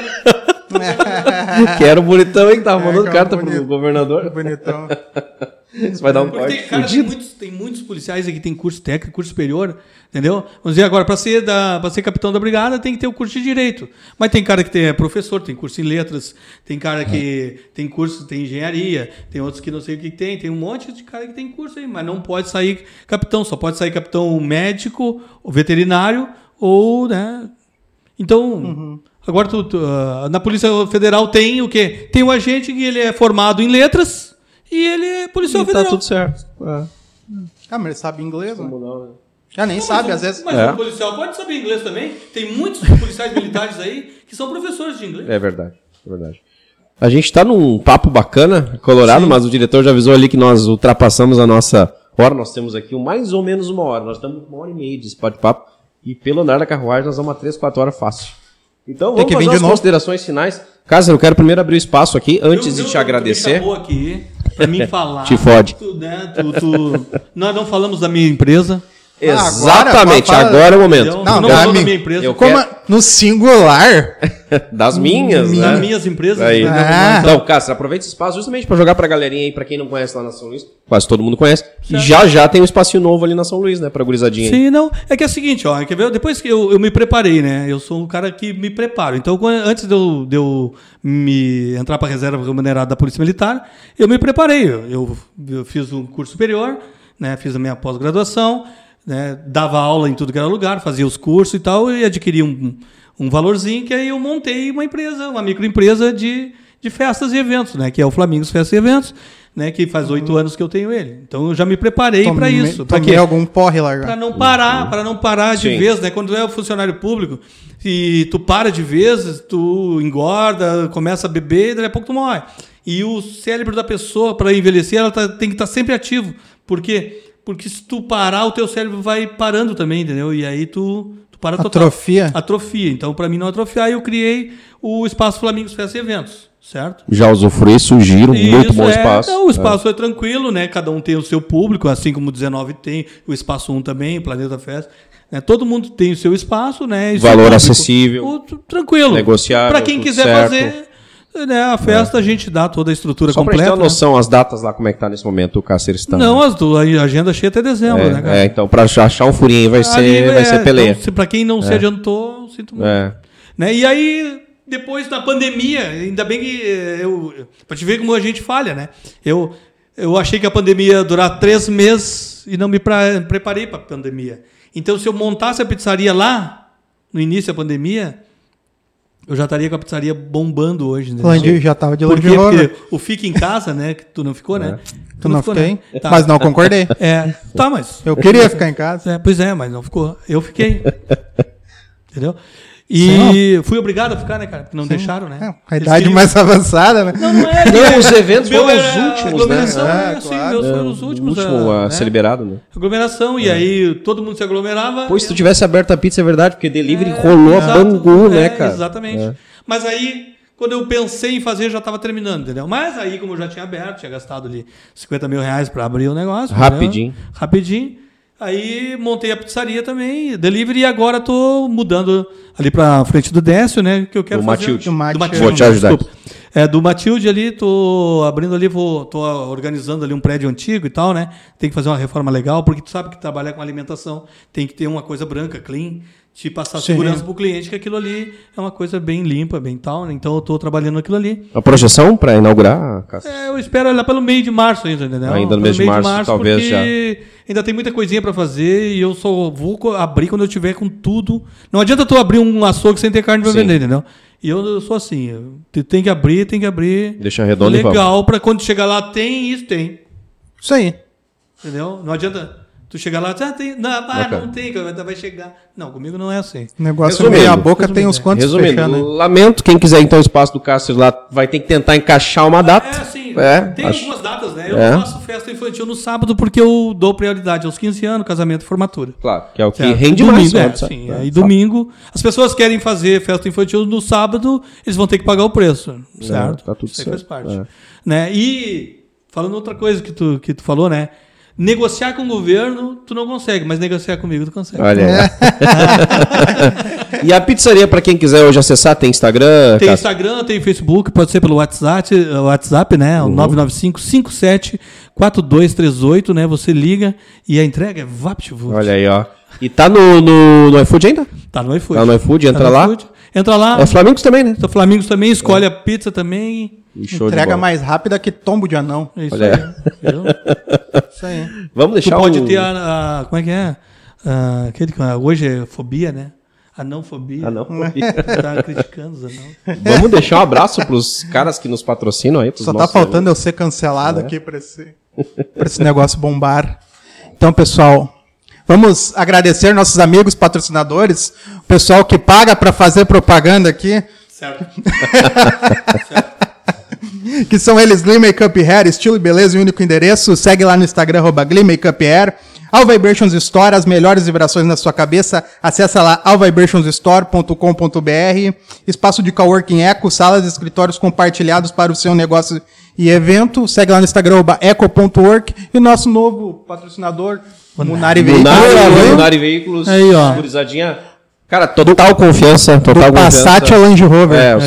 que era o bonitão aí que tava É, mandando que é carta pro bonito. governador. Bonitão. Isso vai dar um Porque corte cara, tem muitos, tem muitos policiais aí que tem curso técnico, curso superior, entendeu? Vamos dizer agora, para ser, da- ser capitão da brigada tem que ter o curso de direito. Mas tem cara que tem, é professor, tem curso em letras, tem cara que tem curso, tem engenharia, tem outros que não sei o que tem, tem um monte de cara que tem curso aí, mas não pode sair capitão, só pode sair capitão médico, ou veterinário, ou, né? Então, agora tu, tu, ah, na Polícia Federal tem o quê? Tem o agente que ele é formado em letras e ele é policial E tá federal. tudo certo. É. Ah, mas ele sabe inglês, né? Não, Já nem Não, sabe, mas, às vezes. Mas É. o policial pode saber inglês também. Tem muitos policiais militares aí que são professores de inglês. É verdade, é verdade. A gente tá num papo bacana, colorado, mas o diretor já avisou ali que nós ultrapassamos a nossa hora. Nós temos aqui mais ou menos uma hora. Nós estamos com uma hora e meia de bate-papo. E pelo andar da carruagem, nós vamos a 3, 4 horas fácil. Então vamos que vir fazer de as novo. considerações finais. Cássio, eu quero primeiro abrir o espaço aqui, antes Eu- de te tu agradecer. chamou aqui pra mim falar. Te fode. Tu, né, tu- tu- nós não falamos da minha empresa. Exatamente, agora, agora, é o momento. Não, não da da minha- minha empresa. eu Como quero- a- no singular. Das minhas, Das né? minhas empresas. Aí. né, Ah. então, Cássio, aproveita esse espaço justamente para jogar pra galerinha aí, pra quem não conhece lá na São Luís. Quase todo mundo conhece. E já já tem um espacinho novo ali na São Luís, né? Pra gurizadinha. Sim, não. É que é o seguinte, ó. Quer ver? Depois que eu, eu me preparei, né? Eu sou um cara que me preparo. Então, antes de eu, de eu me entrar para a reserva remunerada da Polícia Militar, eu me preparei. Eu, eu, eu fiz um curso superior, né? Fiz a minha pós-graduação, né? Dava aula em tudo que era lugar, fazia os cursos e tal, e adquiri um, um valorzinho que aí eu montei uma empresa, uma microempresa de, de festas e eventos, né? Que é o Flamingos Festas e Eventos. Né, que faz oito anos que eu tenho ele. Então eu já me preparei para isso. Para Tomei algum porre lá. para não parar, para não parar de Sim. vez, né? Quando tu é um funcionário público e tu para de vez, tu engorda, começa a beber e daqui a pouco tu morre. E o cérebro da pessoa, para envelhecer, ela tá- tem que estar sempre ativo. Por quê? Porque se tu parar, o teu cérebro vai parando também, entendeu? E aí tu, tu para total. Atrofia? Atrofia. Então, para mim não atrofiar, eu criei o Espaço Flamingos Festas e Eventos, certo? Já usufrui, sugiro, muito Isso, bom é. espaço. Não, o espaço é. tranquilo, né? Cada um tem o seu público, assim como o 19 tem, o Espaço 1 também, o Planeta Festa. Né? Todo mundo tem o seu espaço, né? e seu Valor acessível. O- tranquilo. Negociável, Para quem quiser certo. fazer né, a festa, a gente dá toda a estrutura Só pra gente completa. ter uma noção, as datas lá, como é que tá nesse momento, o Cássio está. né? Não, as do, a agenda cheia até dezembro, né, cara? é, é, então, pra achar um furinho vai ser, Ali, vai é, ser peleia. Então, se, pra quem não se adiantou, sinto muito. É. Né? E aí, depois da pandemia, ainda bem que eh, eu. Pra te ver como a gente falha, né? Eu, eu achei que a pandemia ia durar três meses e não me pra, preparei para a pandemia. Então, se eu montasse a pizzaria lá, no início da pandemia, eu já estaria com a pizzaria bombando hoje. Entendeu? Lange já tava de Por Land quê? Rover. Porque o Fica em Casa, né? Que tu não ficou, né? Tu não ficou, fiquei, né? Tá. mas não concordei. É, tá, mas. Eu queria ficar em casa. É, pois é, mas não ficou. Eu fiquei. Entendeu? E fui obrigado a ficar, né, cara? Porque não deixaram, né? É, a idade queriam- mais avançada, né? Não, não é. Não, os eventos Meu foram os últimos, né? aglomeração, É, né? Assim, claro. meus foram É, os o últimos. último a, a ser liberado, né? Aglomeração, e aí todo mundo se aglomerava. Pô, se tu tivesse aberto a pizza, é verdade, porque delivery É, rolou a exato. bangu, né, É, cara? Exatamente. É. Mas aí, quando eu pensei em fazer, já estava terminando, entendeu? Mas aí, como eu já tinha aberto, tinha gastado ali 50 mil reais para abrir o negócio. Rapidinho. entendeu? Rapidinho. Aí montei a pizzaria também, delivery, e agora tô mudando ali pra frente do Décio, né? Que eu quero Do fazer. Matilde. Do Matilde. Vou te ajudar. desculpa. É, do Matilde ali, tô abrindo ali, vou, tô organizando ali um prédio antigo e tal, né? Tem que fazer uma reforma legal, porque tu sabe que trabalhar com alimentação tem que ter uma coisa branca, clean, te passar Sim. segurança pro cliente, que aquilo ali é uma coisa bem limpa, bem tal, né? Então eu tô trabalhando naquilo ali. A projeção pra inaugurar, Cássio? É, eu espero lá pelo meio de março ainda, entendeu? Ainda no Pelo mês de meio março, talvez porque Ainda tem muita coisinha pra fazer e eu só vou abrir quando eu tiver com tudo. Não adianta tu abrir um açougue sem ter carne pra Sim. vender, entendeu? E eu, eu sou assim, eu tem que abrir, tem que abrir. Deixa redondo e. Legal, pra quando chegar lá, tem isso, tem. Isso aí. Entendeu? Não adianta tu chegar lá, ah, tem, não, ah, não tem, vai vai chegar. Não, comigo não é assim. O negócio Resumindo, meia boca tem resumindo, uns quantos Resumindo, fechando. aí. lamento, quem quiser então o espaço do Cássio lá vai ter que tentar encaixar uma data. É, assim, É, tem acho- algumas datas, né? Eu É. faço festa infantil no sábado porque eu dou prioridade aos 15 anos, casamento e formatura. Claro, que é o que Certo. rende domingo, mais. É, né? sim, É, aí domingo. As pessoas querem fazer festa infantil no sábado, eles vão ter que pagar o preço, certo? tá tudo Isso aí faz certo, parte. é. Né? E falando outra coisa que tu, que tu falou, né? Negociar com o governo, tu não consegue, mas negociar comigo tu consegue. Olha aí. e a pizzaria, pra quem quiser hoje acessar, tem Instagram? Tem? Instagram, tem Facebook, pode ser pelo WhatsApp, eh, WhatsApp né? Uhum. O 995 57 4238, né? Você liga e a entrega é VaptVupt. Olha aí, ó. E tá no, no, no iFood ainda? Tá no iFood. Tá no iFood, entra no lá. iFood. Entra lá. É Flamingos também, né? Então, Flamingos também, escolhe a pizza também. Entrega mais rápida que tombo de anão. É isso Olha aí. Viu? Isso aí. Vamos Tu deixar pode o... ter a, a- Como é que é? Ah, aquele que hoje é fobia, né? A não fobia. Ah, não. Tá criticando os anão. Vamos deixar um abraço pros caras que nos patrocinam aí. Pros Só tá faltando eu ser cancelado aqui pra esse, pra esse negócio bombar. Então, pessoal, vamos agradecer nossos amigos patrocinadores, o pessoal que paga pra fazer propaganda aqui, Certo. que são eles Glee Makeup Hair, estilo e beleza e único endereço. Segue lá no Instagram, arroba Glee Makeup Hair. All Vibrations Store, as melhores vibrações na sua cabeça. Acesse lá allvibrationsstore.com.br. Espaço de coworking Eco, salas e escritórios compartilhados para o seu negócio e evento. Segue lá no Instagram, arroba eco.work. E nosso novo patrocinador, Munari Veículos. Munari, Munari Veículos. Aí, ó. Gurizadinha. Cara, total confiança. Total Do Passat confiança. ao Land Rover. É, os-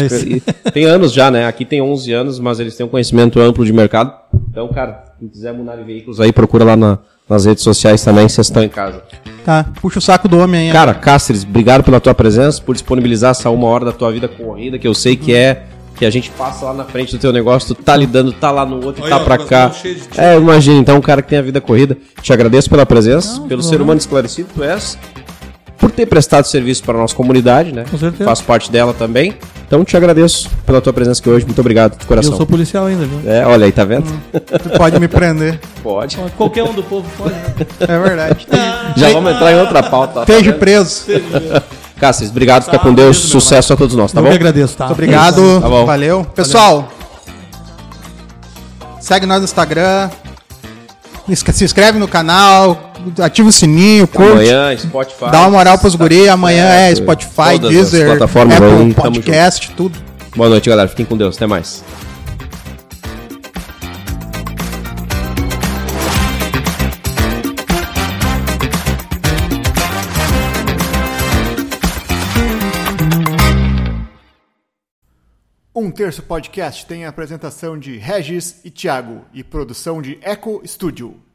É tem anos já, né? Aqui tem 11 anos, mas eles têm um conhecimento amplo de mercado. Então, cara, quem quiser Munari Veículos aí, procura lá na- nas redes sociais também, vocês estão em casa. Tá, puxa o saco do homem aí. Cara, Cáceres, obrigado pela tua presença, por disponibilizar essa uma hora da tua vida corrida, que eu sei que é que a gente passa lá na frente do teu negócio, tu tá lidando, tá lá no outro, Olha, tá pra cá. de ti. É, imagina, então um cara que tem a vida corrida. Te agradeço pela presença, Não, pelo ser humano esclarecido tu és, por ter prestado serviço para a nossa comunidade, né? Com certeza. Faço parte dela também. Então te agradeço pela tua presença aqui hoje, muito obrigado de Eu coração. sou policial ainda, viu? É, olha aí, tá vendo? Tu pode me prender. Pode. Qualquer um do povo pode. né? É verdade. Já vamos entrar em outra pauta. tá Esteja vendo? preso. Cáceres, obrigado, fica Tá, com Deus, beleza, meu sucesso a todos nós, tá eu bom? que agradeço, tá? Muito obrigado. Tá bom. Valeu. Pessoal, segue nós no Instagram. Se inscreve no canal. Ativa o sininho, curte. Amanhã, Spotify. Dá uma moral pros guri. Amanhã é. Spotify, Todas as Deezer, plataformas Apple aí, Podcast, tudo. Boa noite, galera. Fiquem com Deus. Até mais. Um Terço Podcast tem a apresentação de Regis e Thiago e produção de Eco Studio.